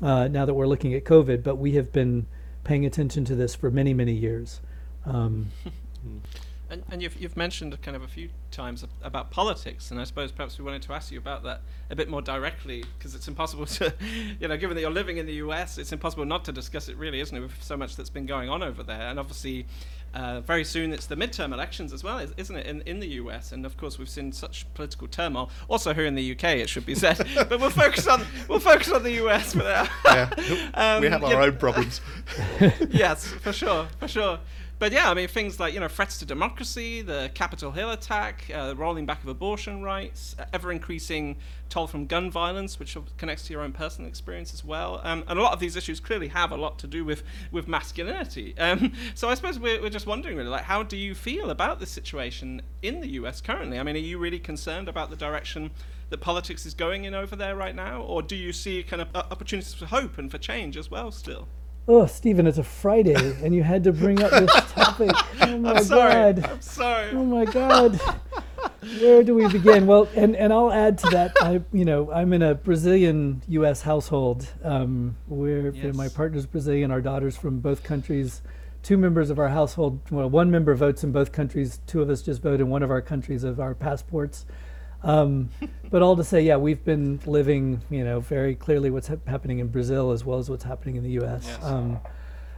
Uh, now that we're looking at COVID, but we have been paying attention to this for many many years. Um, And, and you've, you've mentioned kind of a few times about politics, and I suppose perhaps we wanted to ask you about that a bit more directly, because it's impossible to, you know, given that you're living in the US, it's impossible not to discuss it, really, isn't it, with so much that's been going on over there. And obviously, uh, very soon it's the midterm elections as well, isn't it, in, in the US? And of course, we've seen such political turmoil. Also here in the UK, it should be said. but we'll focus on we'll focus on the US for now. yeah, um, we have our own problems. yes, for sure, for sure but yeah, I mean things like you know threats to democracy, the Capitol Hill attack, uh, rolling back of abortion rights, uh, ever increasing toll from gun violence, which connects to your own personal experience as well. Um, and a lot of these issues clearly have a lot to do with with masculinity. Um, so I suppose we're, we're just wondering really, like, how do you feel about the situation in the U.S. currently? I mean, are you really concerned about the direction? that politics is going in over there right now, or do you see kind of opportunities for hope and for change as well still? Oh, Stephen, it's a Friday, and you had to bring up this topic. Oh my I'm sorry. God! I'm sorry. Oh my God! Where do we begin? Well, and, and I'll add to that. I, you know, I'm in a Brazilian U.S. household. Um, where yes. my partner's Brazilian, our daughters from both countries. Two members of our household, well, one member votes in both countries. Two of us just vote in one of our countries of our passports. Um, but all to say, yeah, we've been living, you know, very clearly what's ha- happening in Brazil as well as what's happening in the U.S. Yes. Um,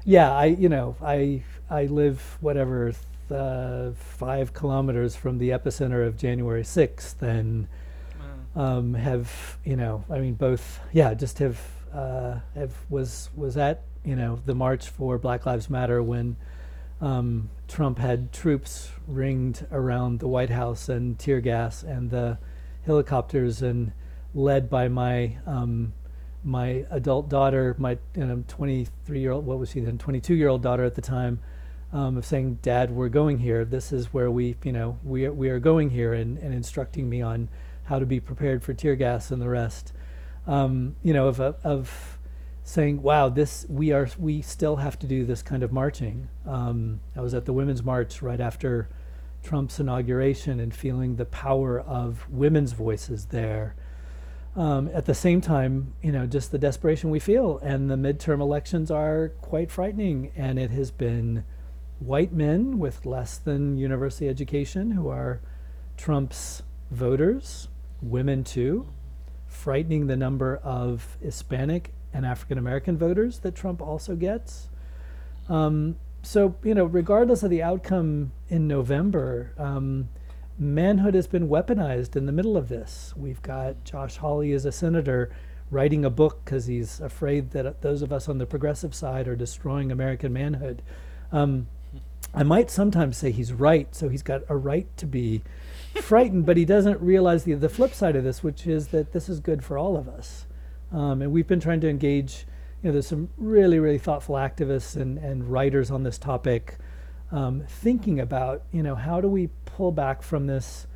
yeah, I, you know, I I live whatever th- uh, five kilometers from the epicenter of January sixth, and um, have you know, I mean, both, yeah, just have uh, have was was at you know the march for Black Lives Matter when um, Trump had troops ringed around the White House and tear gas and the helicopters and led by my um, my adult daughter, my you know, 23 year old, what was she then, 22 year old daughter at the time, um, of saying, "Dad, we're going here. This is where we, you know, we are, we are going here," and, and instructing me on how to be prepared for tear gas and the rest. Um, you know, of of saying, "Wow, this we are we still have to do this kind of marching." Um, I was at the Women's March right after Trump's inauguration and feeling the power of women's voices there. Um, at the same time, you know, just the desperation we feel, and the midterm elections are quite frightening. And it has been white men with less than university education who are Trump's voters, women too, frightening the number of Hispanic and African American voters that Trump also gets. Um, so, you know, regardless of the outcome in November, um, manhood has been weaponized in the middle of this. We've got Josh Hawley as a senator writing a book because he's afraid that those of us on the progressive side are destroying American manhood. Um, I might sometimes say he's right, so he's got a right to be frightened, but he doesn't realize the, the flip side of this, which is that this is good for all of us. Um, and we've been trying to engage, you know, there's some really, really thoughtful activists and, and writers on this topic um, thinking about, you know, how do we pull back from this,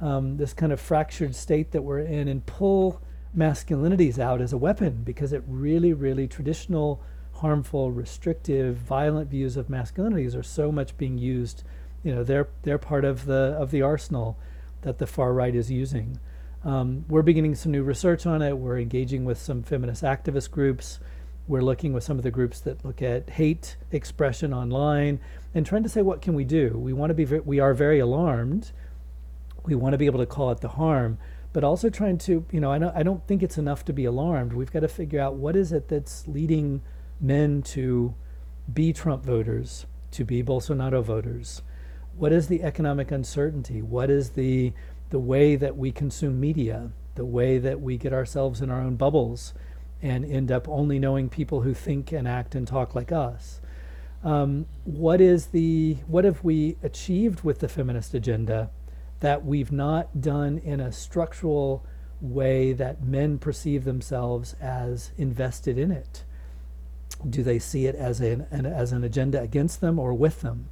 um, this kind of fractured state that we're in and pull masculinities out as a weapon because it really, really traditional, harmful, restrictive, violent views of masculinities are so much being used. You know, they're they're part of the of the arsenal that the far right is using. Um, we're beginning some new research on it. We're engaging with some feminist activist groups. We're looking with some of the groups that look at hate expression online and trying to say what can we do. We want to be we are very alarmed. We want to be able to call it the harm, but also trying to you know I don't I don't think it's enough to be alarmed. We've got to figure out what is it that's leading men to be Trump voters, to be Bolsonaro voters. What is the economic uncertainty? What is the the way that we consume media, the way that we get ourselves in our own bubbles and end up only knowing people who think and act and talk like us. Um, what is the what have we achieved with the feminist agenda that we've not done in a structural way that men perceive themselves as invested in it? Do they see it as an, an as an agenda against them or with them?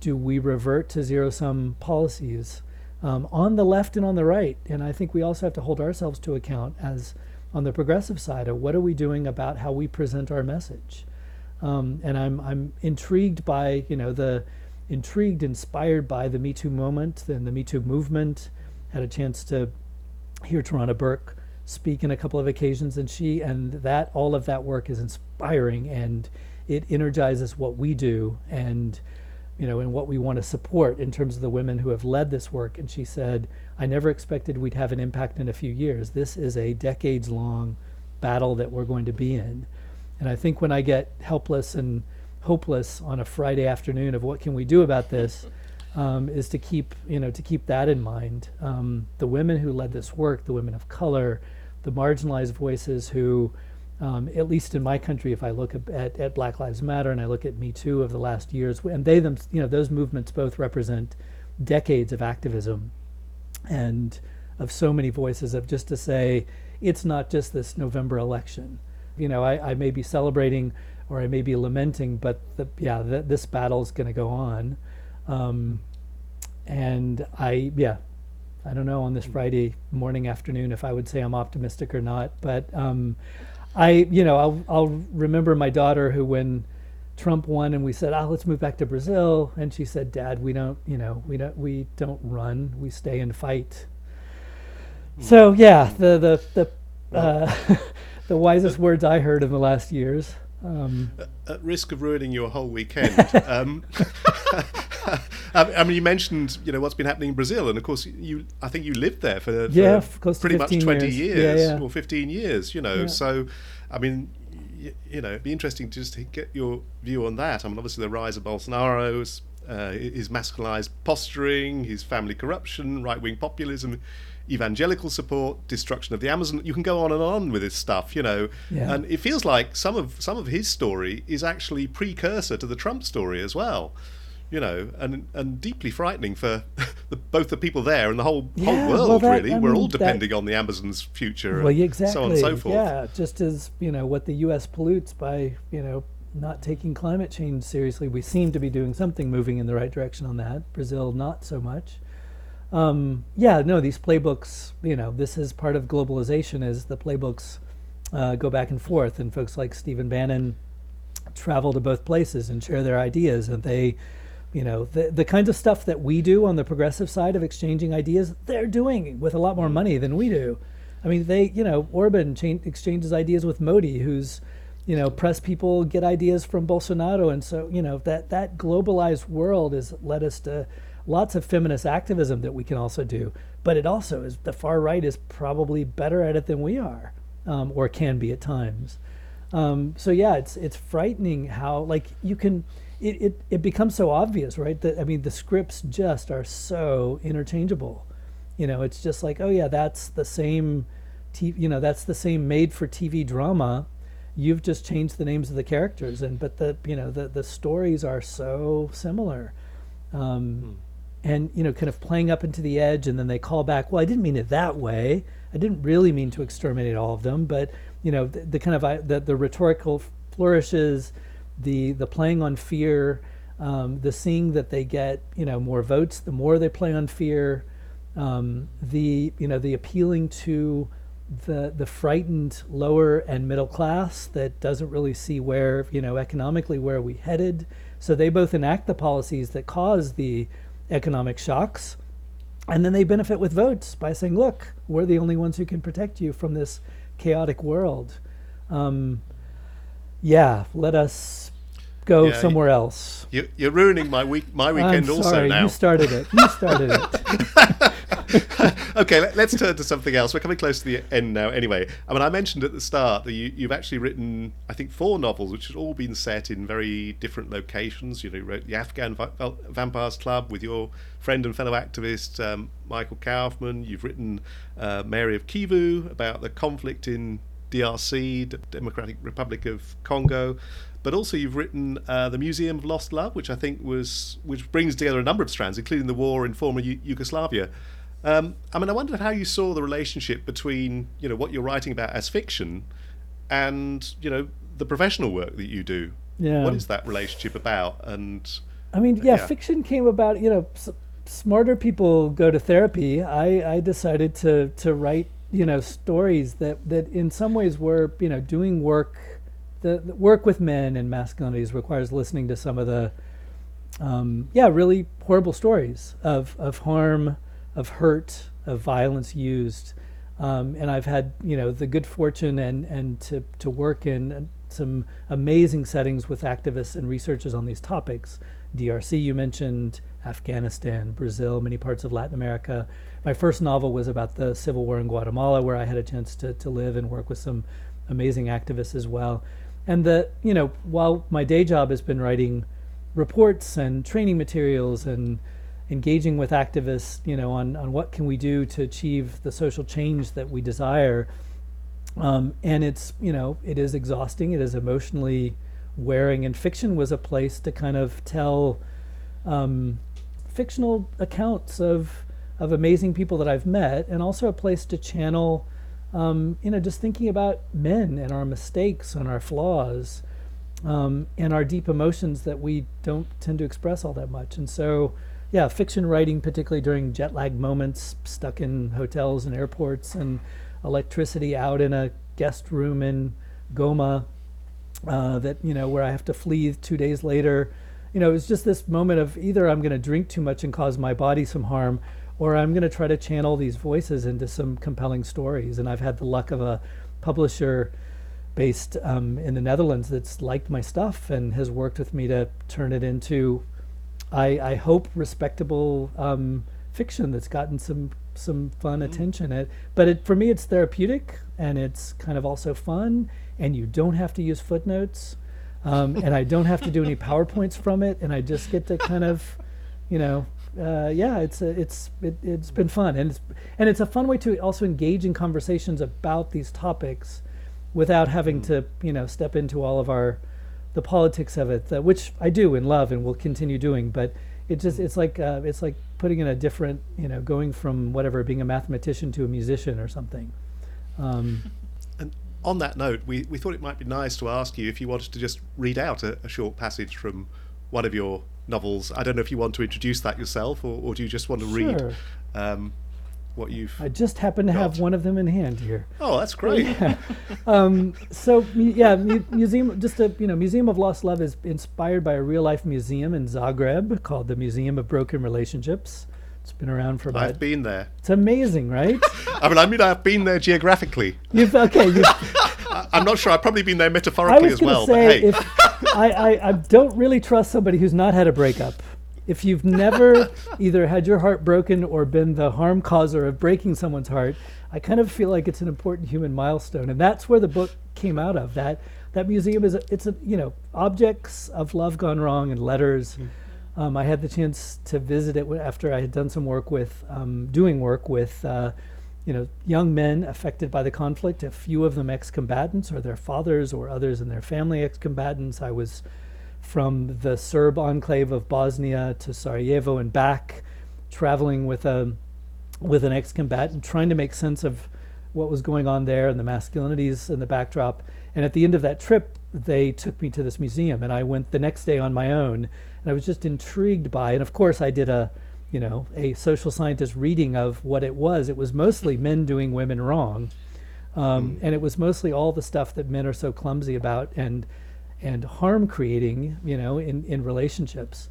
Do we revert to zero sum policies? Um, on the left and on the right. And I think we also have to hold ourselves to account as on the progressive side of what are we doing about how we present our message. Um, and I'm I'm intrigued by you know the intrigued, inspired by the Me Too moment and the Me Too movement. Had a chance to hear Tarana Burke speak in a couple of occasions, and she and that all of that work is inspiring and it energizes what we do and you know and what we want to support in terms of the women who have led this work. And she said, "I never expected we'd have an impact in a few years. This is a decades long battle that we're going to be in." And I think when I get helpless and hopeless on a Friday afternoon of what can we do about this, um, is to keep you know to keep that in mind. Um, the women who led this work, the women of color, the marginalized voices who, um, at least in my country, if I look at, at Black Lives Matter and I look at Me Too of the last years, and they them you know those movements both represent decades of activism and of so many voices of just to say it's not just this November election. You know, I, I may be celebrating or I may be lamenting, but the, yeah, the, this battle is going to go on. Um, and I, yeah, I don't know on this Friday morning, afternoon, if I would say I'm optimistic or not. But um, I, you know, I'll, I'll remember my daughter who, when Trump won and we said, oh, let's move back to Brazil. And she said, Dad, we don't, you know, we don't, we don't run, we stay and fight. So yeah, the, the, the, uh, the wisest words I heard in the last years. Um, at risk of ruining your whole weekend, um, I mean, you mentioned you know what's been happening in Brazil, and of course, you I think you lived there for, for yeah, pretty much twenty years, years yeah, yeah. or fifteen years. You know, so I mean, you, you, know, it'd be interesting to just get your view on that. I mean, obviously, the rise of Bolsonaro's, uh, his masculinized posturing, his family corruption, right wing populism evangelical support, destruction of the Amazon. You can go on and on with this stuff, you know. Yeah. And it feels like some of some of his story is actually precursor to the Trump story as well. You know, and and deeply frightening for the, both the people there and the whole yeah, whole world. Well that, really, I we're all depending that, on the Amazon's future. Well, exactly. So on and so forth. Yeah, just as you know, what the U.S. pollutes by you know not taking climate change seriously. We seem to be doing something moving in the right direction on that. Brazil, not so much um, yeah, no, these playbooks, you know, this is part of globalization is the playbooks uh, go back and forth and folks like Stephen Bannon travel to both places and share their ideas and they, you know, the, the kinds of stuff that we do on the progressive side of exchanging ideas, they're doing with a lot more money than we do. I mean, they, you know, Orban cha- exchanges ideas with Modi, who's, you know, press people get ideas from Bolsonaro, and so you know that that globalized world has led us to lots of feminist activism that we can also do. But it also is the far right is probably better at it than we are, um, or can be at times. Um, so yeah, it's it's frightening how like you can. It, it, it becomes so obvious, right? That I mean, the scripts just are so interchangeable. You know, it's just like, oh yeah, that's the same, t- you know, that's the same made-for-TV drama. You've just changed the names of the characters, and but the you know the the stories are so similar. Um, hmm and you know kind of playing up into the edge and then they call back well i didn't mean it that way i didn't really mean to exterminate all of them but you know the, the kind of the, the rhetorical flourishes the the playing on fear um, the seeing that they get you know more votes the more they play on fear um, the you know the appealing to the the frightened lower and middle class that doesn't really see where you know economically where we headed so they both enact the policies that cause the economic shocks. And then they benefit with votes by saying, look, we're the only ones who can protect you from this chaotic world. Um, yeah, let us go yeah, somewhere else. You, are ruining my week, my weekend I'm also sorry, now. You started it. You started it. okay, let, us turn to something else. We're coming close to the end now. Anyway, I mean, I mentioned at the start that you, have actually written, I think, four novels, which have all been set in very different locations. You know, you wrote the Afghan Vampires Club with your friend and fellow activist um, Michael Kaufman. You've written uh, Mary of Kivu about the conflict in DRC, the Democratic Republic of Congo but also you've written uh, the Museum of Lost Love, which I think was which brings together a number of strands, including the war in former U- Yugoslavia. Um, I mean, I wondered how you saw the relationship between you know what you're writing about as fiction, and you know the professional work that you do. Yeah. What is that relationship about? And I mean, yeah, yeah. fiction came about. You know, s- smarter people go to therapy. I I decided to to write you know stories that that in some ways were you know doing work the, the work with men and masculinities requires listening to some of the um, yeah really horrible stories of of harm, of hurt, of violence used. Um, and I've had you know the good fortune and and to to work in some amazing settings with activists and researchers on these topics. DRC you mentioned, Afghanistan, Brazil, many parts of Latin America. My first novel was about the civil war in Guatemala, where I had a chance to to live and work with some amazing activists as well. And the you know while my day job has been writing reports and training materials and engaging with activists, you know, on, on what can we do to achieve the social change that we desire. Um, and it's, you know, it is exhausting. It is emotionally wearing. And fiction was a place to kind of tell um, fictional accounts of of amazing people that I've met, and also a place to channel, um, you know, just thinking about men and our mistakes and our flaws. Um, and our deep emotions that we don't tend to express all that much. And so, yeah, fiction writing, particularly during jet lag moments, stuck in hotels and airports, and electricity out in a guest room in Goma, uh, that you know where I have to flee two days later. You know, it's just this moment of either I'm going to drink too much and cause my body some harm, or I'm going to try to channel these voices into some compelling stories. And I've had the luck of a publisher based um, in the Netherlands that's liked my stuff and has worked with me to turn it into I, I hope respectable um, fiction that's gotten some some fun mm-hmm. attention. It, but it, for me, it's therapeutic and it's kind of also fun, and you don't have to use footnotes, um, and I don't have to do any powerpoints from it, and I just get to kind of, you know, uh, yeah, it's a, it's it, has been fun, and it's and it's a fun way to also engage in conversations about these topics, without having mm. to you know step into all of our the politics of it, which I do and love and will continue doing. But it just it's like uh, it's like putting in a different you know going from whatever being a mathematician to a musician or something. Um, and on that note, we, we thought it might be nice to ask you if you wanted to just read out a, a short passage from one of your novels. I don't know if you want to introduce that yourself, or, or do you just want to sure. read um, what you've. I just happen to got. have one of them in hand here. Oh, that's great. yeah. um, so yeah, museum. Just a you know, Museum of Lost Love is inspired by a real life museum in Zagreb called the Museum of Broken Relationships. It's been around for about. I've been there. It's amazing, right? I mean, I mean, I've been there geographically. You've okay. You've, I'm not sure. I've probably been there metaphorically as well. Say, but hey. I, I, I don't really trust somebody who's not had a breakup if you've never either had your heart broken or been the harm causer of breaking someone's heart, I kind of feel like it's an important human milestone, and that's where the book came out of. That that museum is a, it's a you know objects of love gone wrong and letters. Mm. Um, I had the chance to visit it after I had done some work with um, doing work with. Uh, you know, young men affected by the conflict, a few of them ex-combatants or their fathers or others in their family ex-combatants. I was from the Serb enclave of Bosnia to Sarajevo and back, traveling with a with an ex-combatant, trying to make sense of what was going on there and the masculinities and the backdrop. And at the end of that trip, they took me to this museum, and I went the next day on my own, and I was just intrigued by. And of course, I did a you know a social scientist reading of what it was. It was mostly men doing women wrong. Um, mm. And it was mostly all the stuff that men are so clumsy about, and and harm creating, you know, in, in relationships.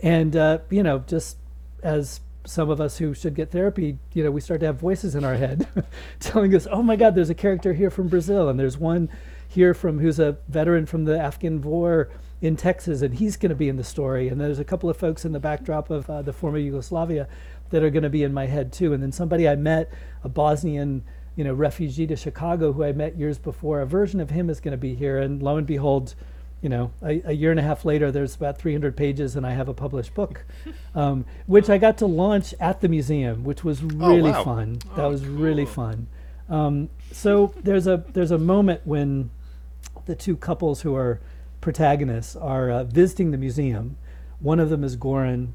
And, uh, you know, just as some of us who should get therapy, you know, we start to have voices in our head telling us, oh my God, there's a character here from Brazil, and there's one here from who's a veteran from the Afghan war in Texas, and he's going to be in the story. And there's a couple of folks in the backdrop of uh, the former Yugoslavia that are going to be in my head too. And then somebody I met, a Bosnian, you know, refugee to Chicago who I met years before, a version of him is going to be here. And lo and behold, you know, a, a, year and a half later, there's about 300 pages, and I have a published book, um, which I got to launch at the museum, which was oh, really oh, wow. fun. That oh, was cool. really fun. Um, so there's a there's a moment when the two couples who are protagonists are uh, visiting the museum. One of them is Goran.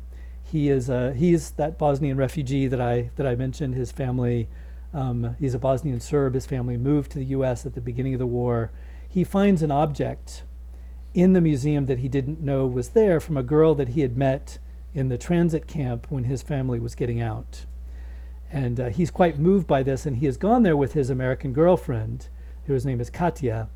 He is uh, he's that Bosnian refugee that I that I mentioned. His family, um, he's a Bosnian Serb. His family moved to the U.S. at the beginning of the war. He finds an object in the museum that he didn't know was there from a girl that he had met in the transit camp when his family was getting out. And uh, he's quite moved by this, and he has gone there with his American girlfriend, whose name is Katya.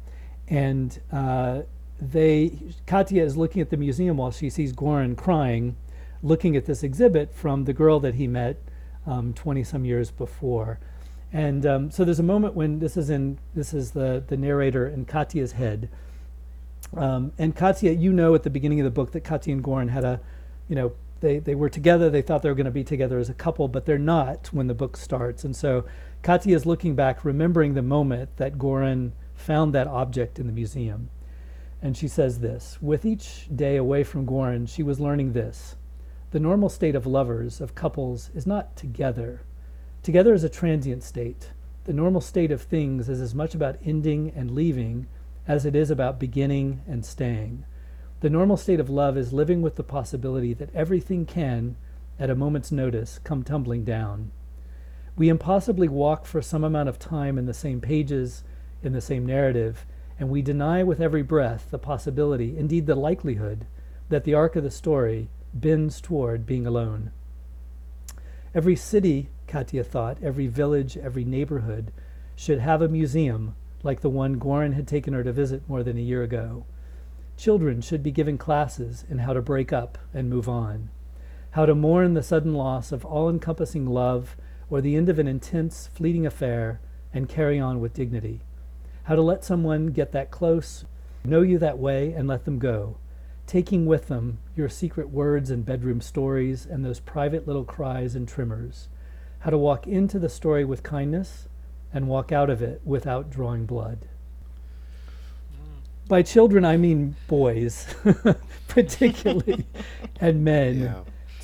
and uh, they Katya is looking at the museum while she sees Goran crying, looking at this exhibit from the girl that he met 20 um, some years before. And um, so there's a moment when this is in this is the the narrator in Katya's head. Um, and Katya, you know at the beginning of the book that Katya and Goran had a, you know, they, they were together. They thought they were going to be together as a couple, but they're not when the book starts. And so Katya is looking back, remembering the moment that Goran found that object in the museum. And she says this With each day away from Goran, she was learning this. The normal state of lovers, of couples, is not together. Together is a transient state. The normal state of things is as much about ending and leaving as it is about beginning and staying. The normal state of love is living with the possibility that everything can, at a moment's notice, come tumbling down. We impossibly walk for some amount of time in the same pages, in the same narrative, and we deny with every breath the possibility, indeed the likelihood, that the arc of the story bends toward being alone. Every city, Katya thought, every village, every neighborhood should have a museum like the one Goran had taken her to visit more than a year ago. Children should be given classes in how to break up and move on, how to mourn the sudden loss of all encompassing love or the end of an intense, fleeting affair and carry on with dignity how to let someone get that close, know you that way, and let them go, taking with them your secret words and bedroom stories and those private little cries and tremors, how to walk into the story with kindness and walk out of it without drawing blood. By children, I mean boys, particularly, and men. Yeah.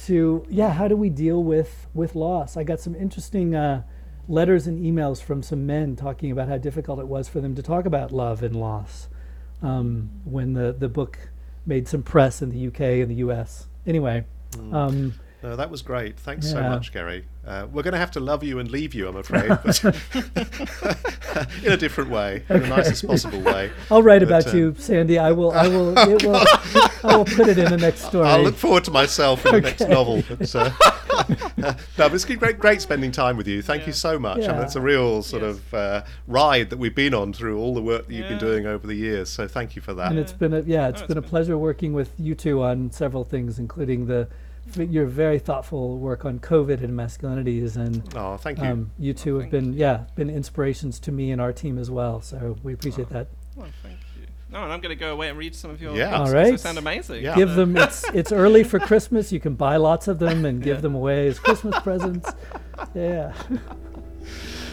To yeah, how do we deal with with loss? I got some interesting uh, letters and emails from some men talking about how difficult it was for them to talk about love and loss um, when the, the book made some press in the UK and the US. Anyway. Mm. Um, no, that was great. Thanks yeah. so much, Gary. Uh, we're going to have to love you and leave you, I'm afraid, but in a different way, okay. in the nicest possible way. I'll write but, about um, you, Sandy. I will. I will. It will. I will put it in the next story. I'll look forward to myself in okay. the next novel. But, uh, no, but it's been great, great spending time with you. Thank yeah. you so much. Yeah. I mean, it's a real sort yes. of uh, ride that we've been on through all the work that you've been doing over the years. So thank you for that. And it's been a yeah, it's, oh, it's been a pleasure working with you two on several things, including the your very thoughtful work on COVID and masculinities, and oh, thank you. Um, you two have been, yeah, been inspirations to me and our team as well. So we appreciate oh. that. Well, thank you. No, and I'm going to go away and read some of your. Yeah, all right. They sound amazing. Yeah. Give them. It's it's early for Christmas. You can buy lots of them and give yeah. them away as Christmas presents. Yeah.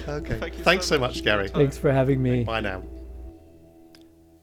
Okay. Thank Thanks so much, Gary. Thanks for having me. Bye now.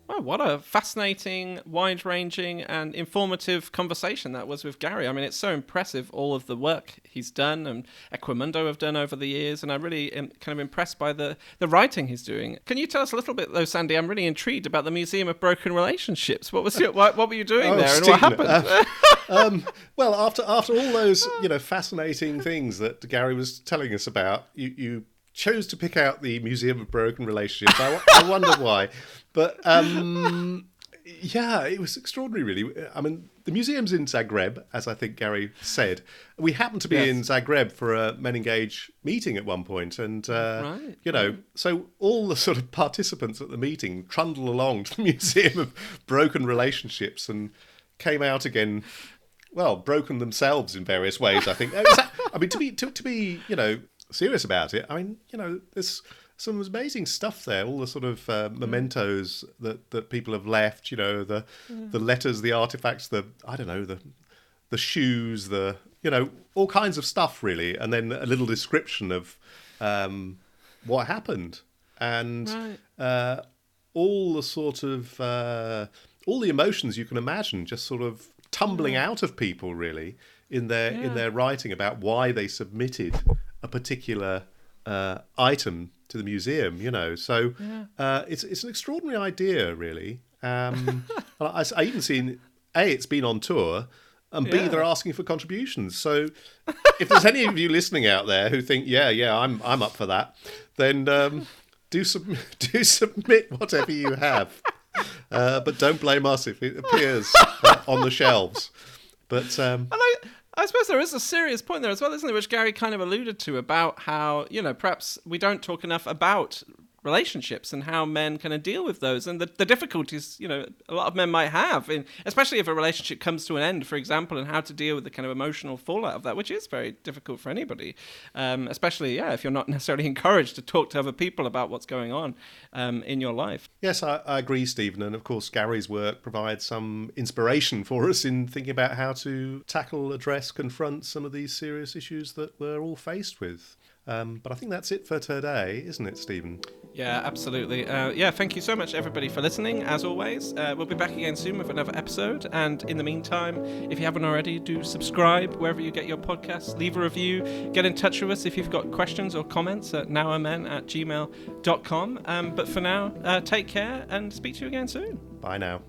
Well, what a fascinating, wide ranging, and informative conversation that was with Gary. I mean, it's so impressive, all of the work he's done and Equimundo have done over the years. And I'm really kind of impressed by the, the writing he's doing. Can you tell us a little bit, though, Sandy? I'm really intrigued about the Museum of Broken Relationships. What was your, what, what were you doing oh, there and what happened? Uh, um, well, after, after all those you know fascinating things that Gary was telling us about, you, you chose to pick out the Museum of Broken Relationships. I, I wonder why. But um, yeah, it was extraordinary, really. I mean, the museum's in Zagreb, as I think Gary said. We happened to be yes. in Zagreb for a Men Engage meeting at one point, and uh, right, you know, so all the sort of participants at the meeting trundled along to the Museum of Broken Relationships and came out again. Well, broken themselves in various ways. I think. I mean, to be to, to be you know serious about it, I mean, you know, there's some amazing stuff there. All the sort of uh, mm. mementos that, that people have left. You know, the mm. the letters, the artifacts, the I don't know, the the shoes, the you know, all kinds of stuff really, and then a little description of um, what happened and right. uh, all the sort of uh, all the emotions you can imagine, just sort of tumbling mm. out of people really in their yeah. in their writing about why they submitted a particular uh, item to the museum, you know. So yeah. uh, it's it's an extraordinary idea, really. Um, I, I, even seen a it's been on tour, and b yeah. they're asking for contributions. So if there's any of you listening out there who think, yeah, yeah, I'm I'm up for that, then um, do sub- do submit whatever you have, uh, but don't blame us if it appears uh, on the shelves. But um, I suppose there is a serious point there as well, isn't there? Which Gary kind of alluded to about how, you know, perhaps we don't talk enough about relationships and how men kind of deal with those and the, the difficulties you know a lot of men might have in especially if a relationship comes to an end for example and how to deal with the kind of emotional fallout of that which is very difficult for anybody um, especially yeah if you're not necessarily encouraged to talk to other people about what's going on um, in your life. Yes I, I agree stephen and of course gary's work provides some inspiration for us in thinking about how to tackle address confront some of these serious issues that we're all faced with um, but I think that's it for today, isn't it, Stephen? Yeah, absolutely. Uh, yeah, thank you so much, everybody, for listening. As always, uh, we'll be back again soon with another episode. And in the meantime, if you haven't already, do subscribe wherever you get your podcasts, leave a review, get in touch with us if you've got questions or comments at nowamen at gmail.com. Um, but for now, uh, take care and speak to you again soon. Bye now.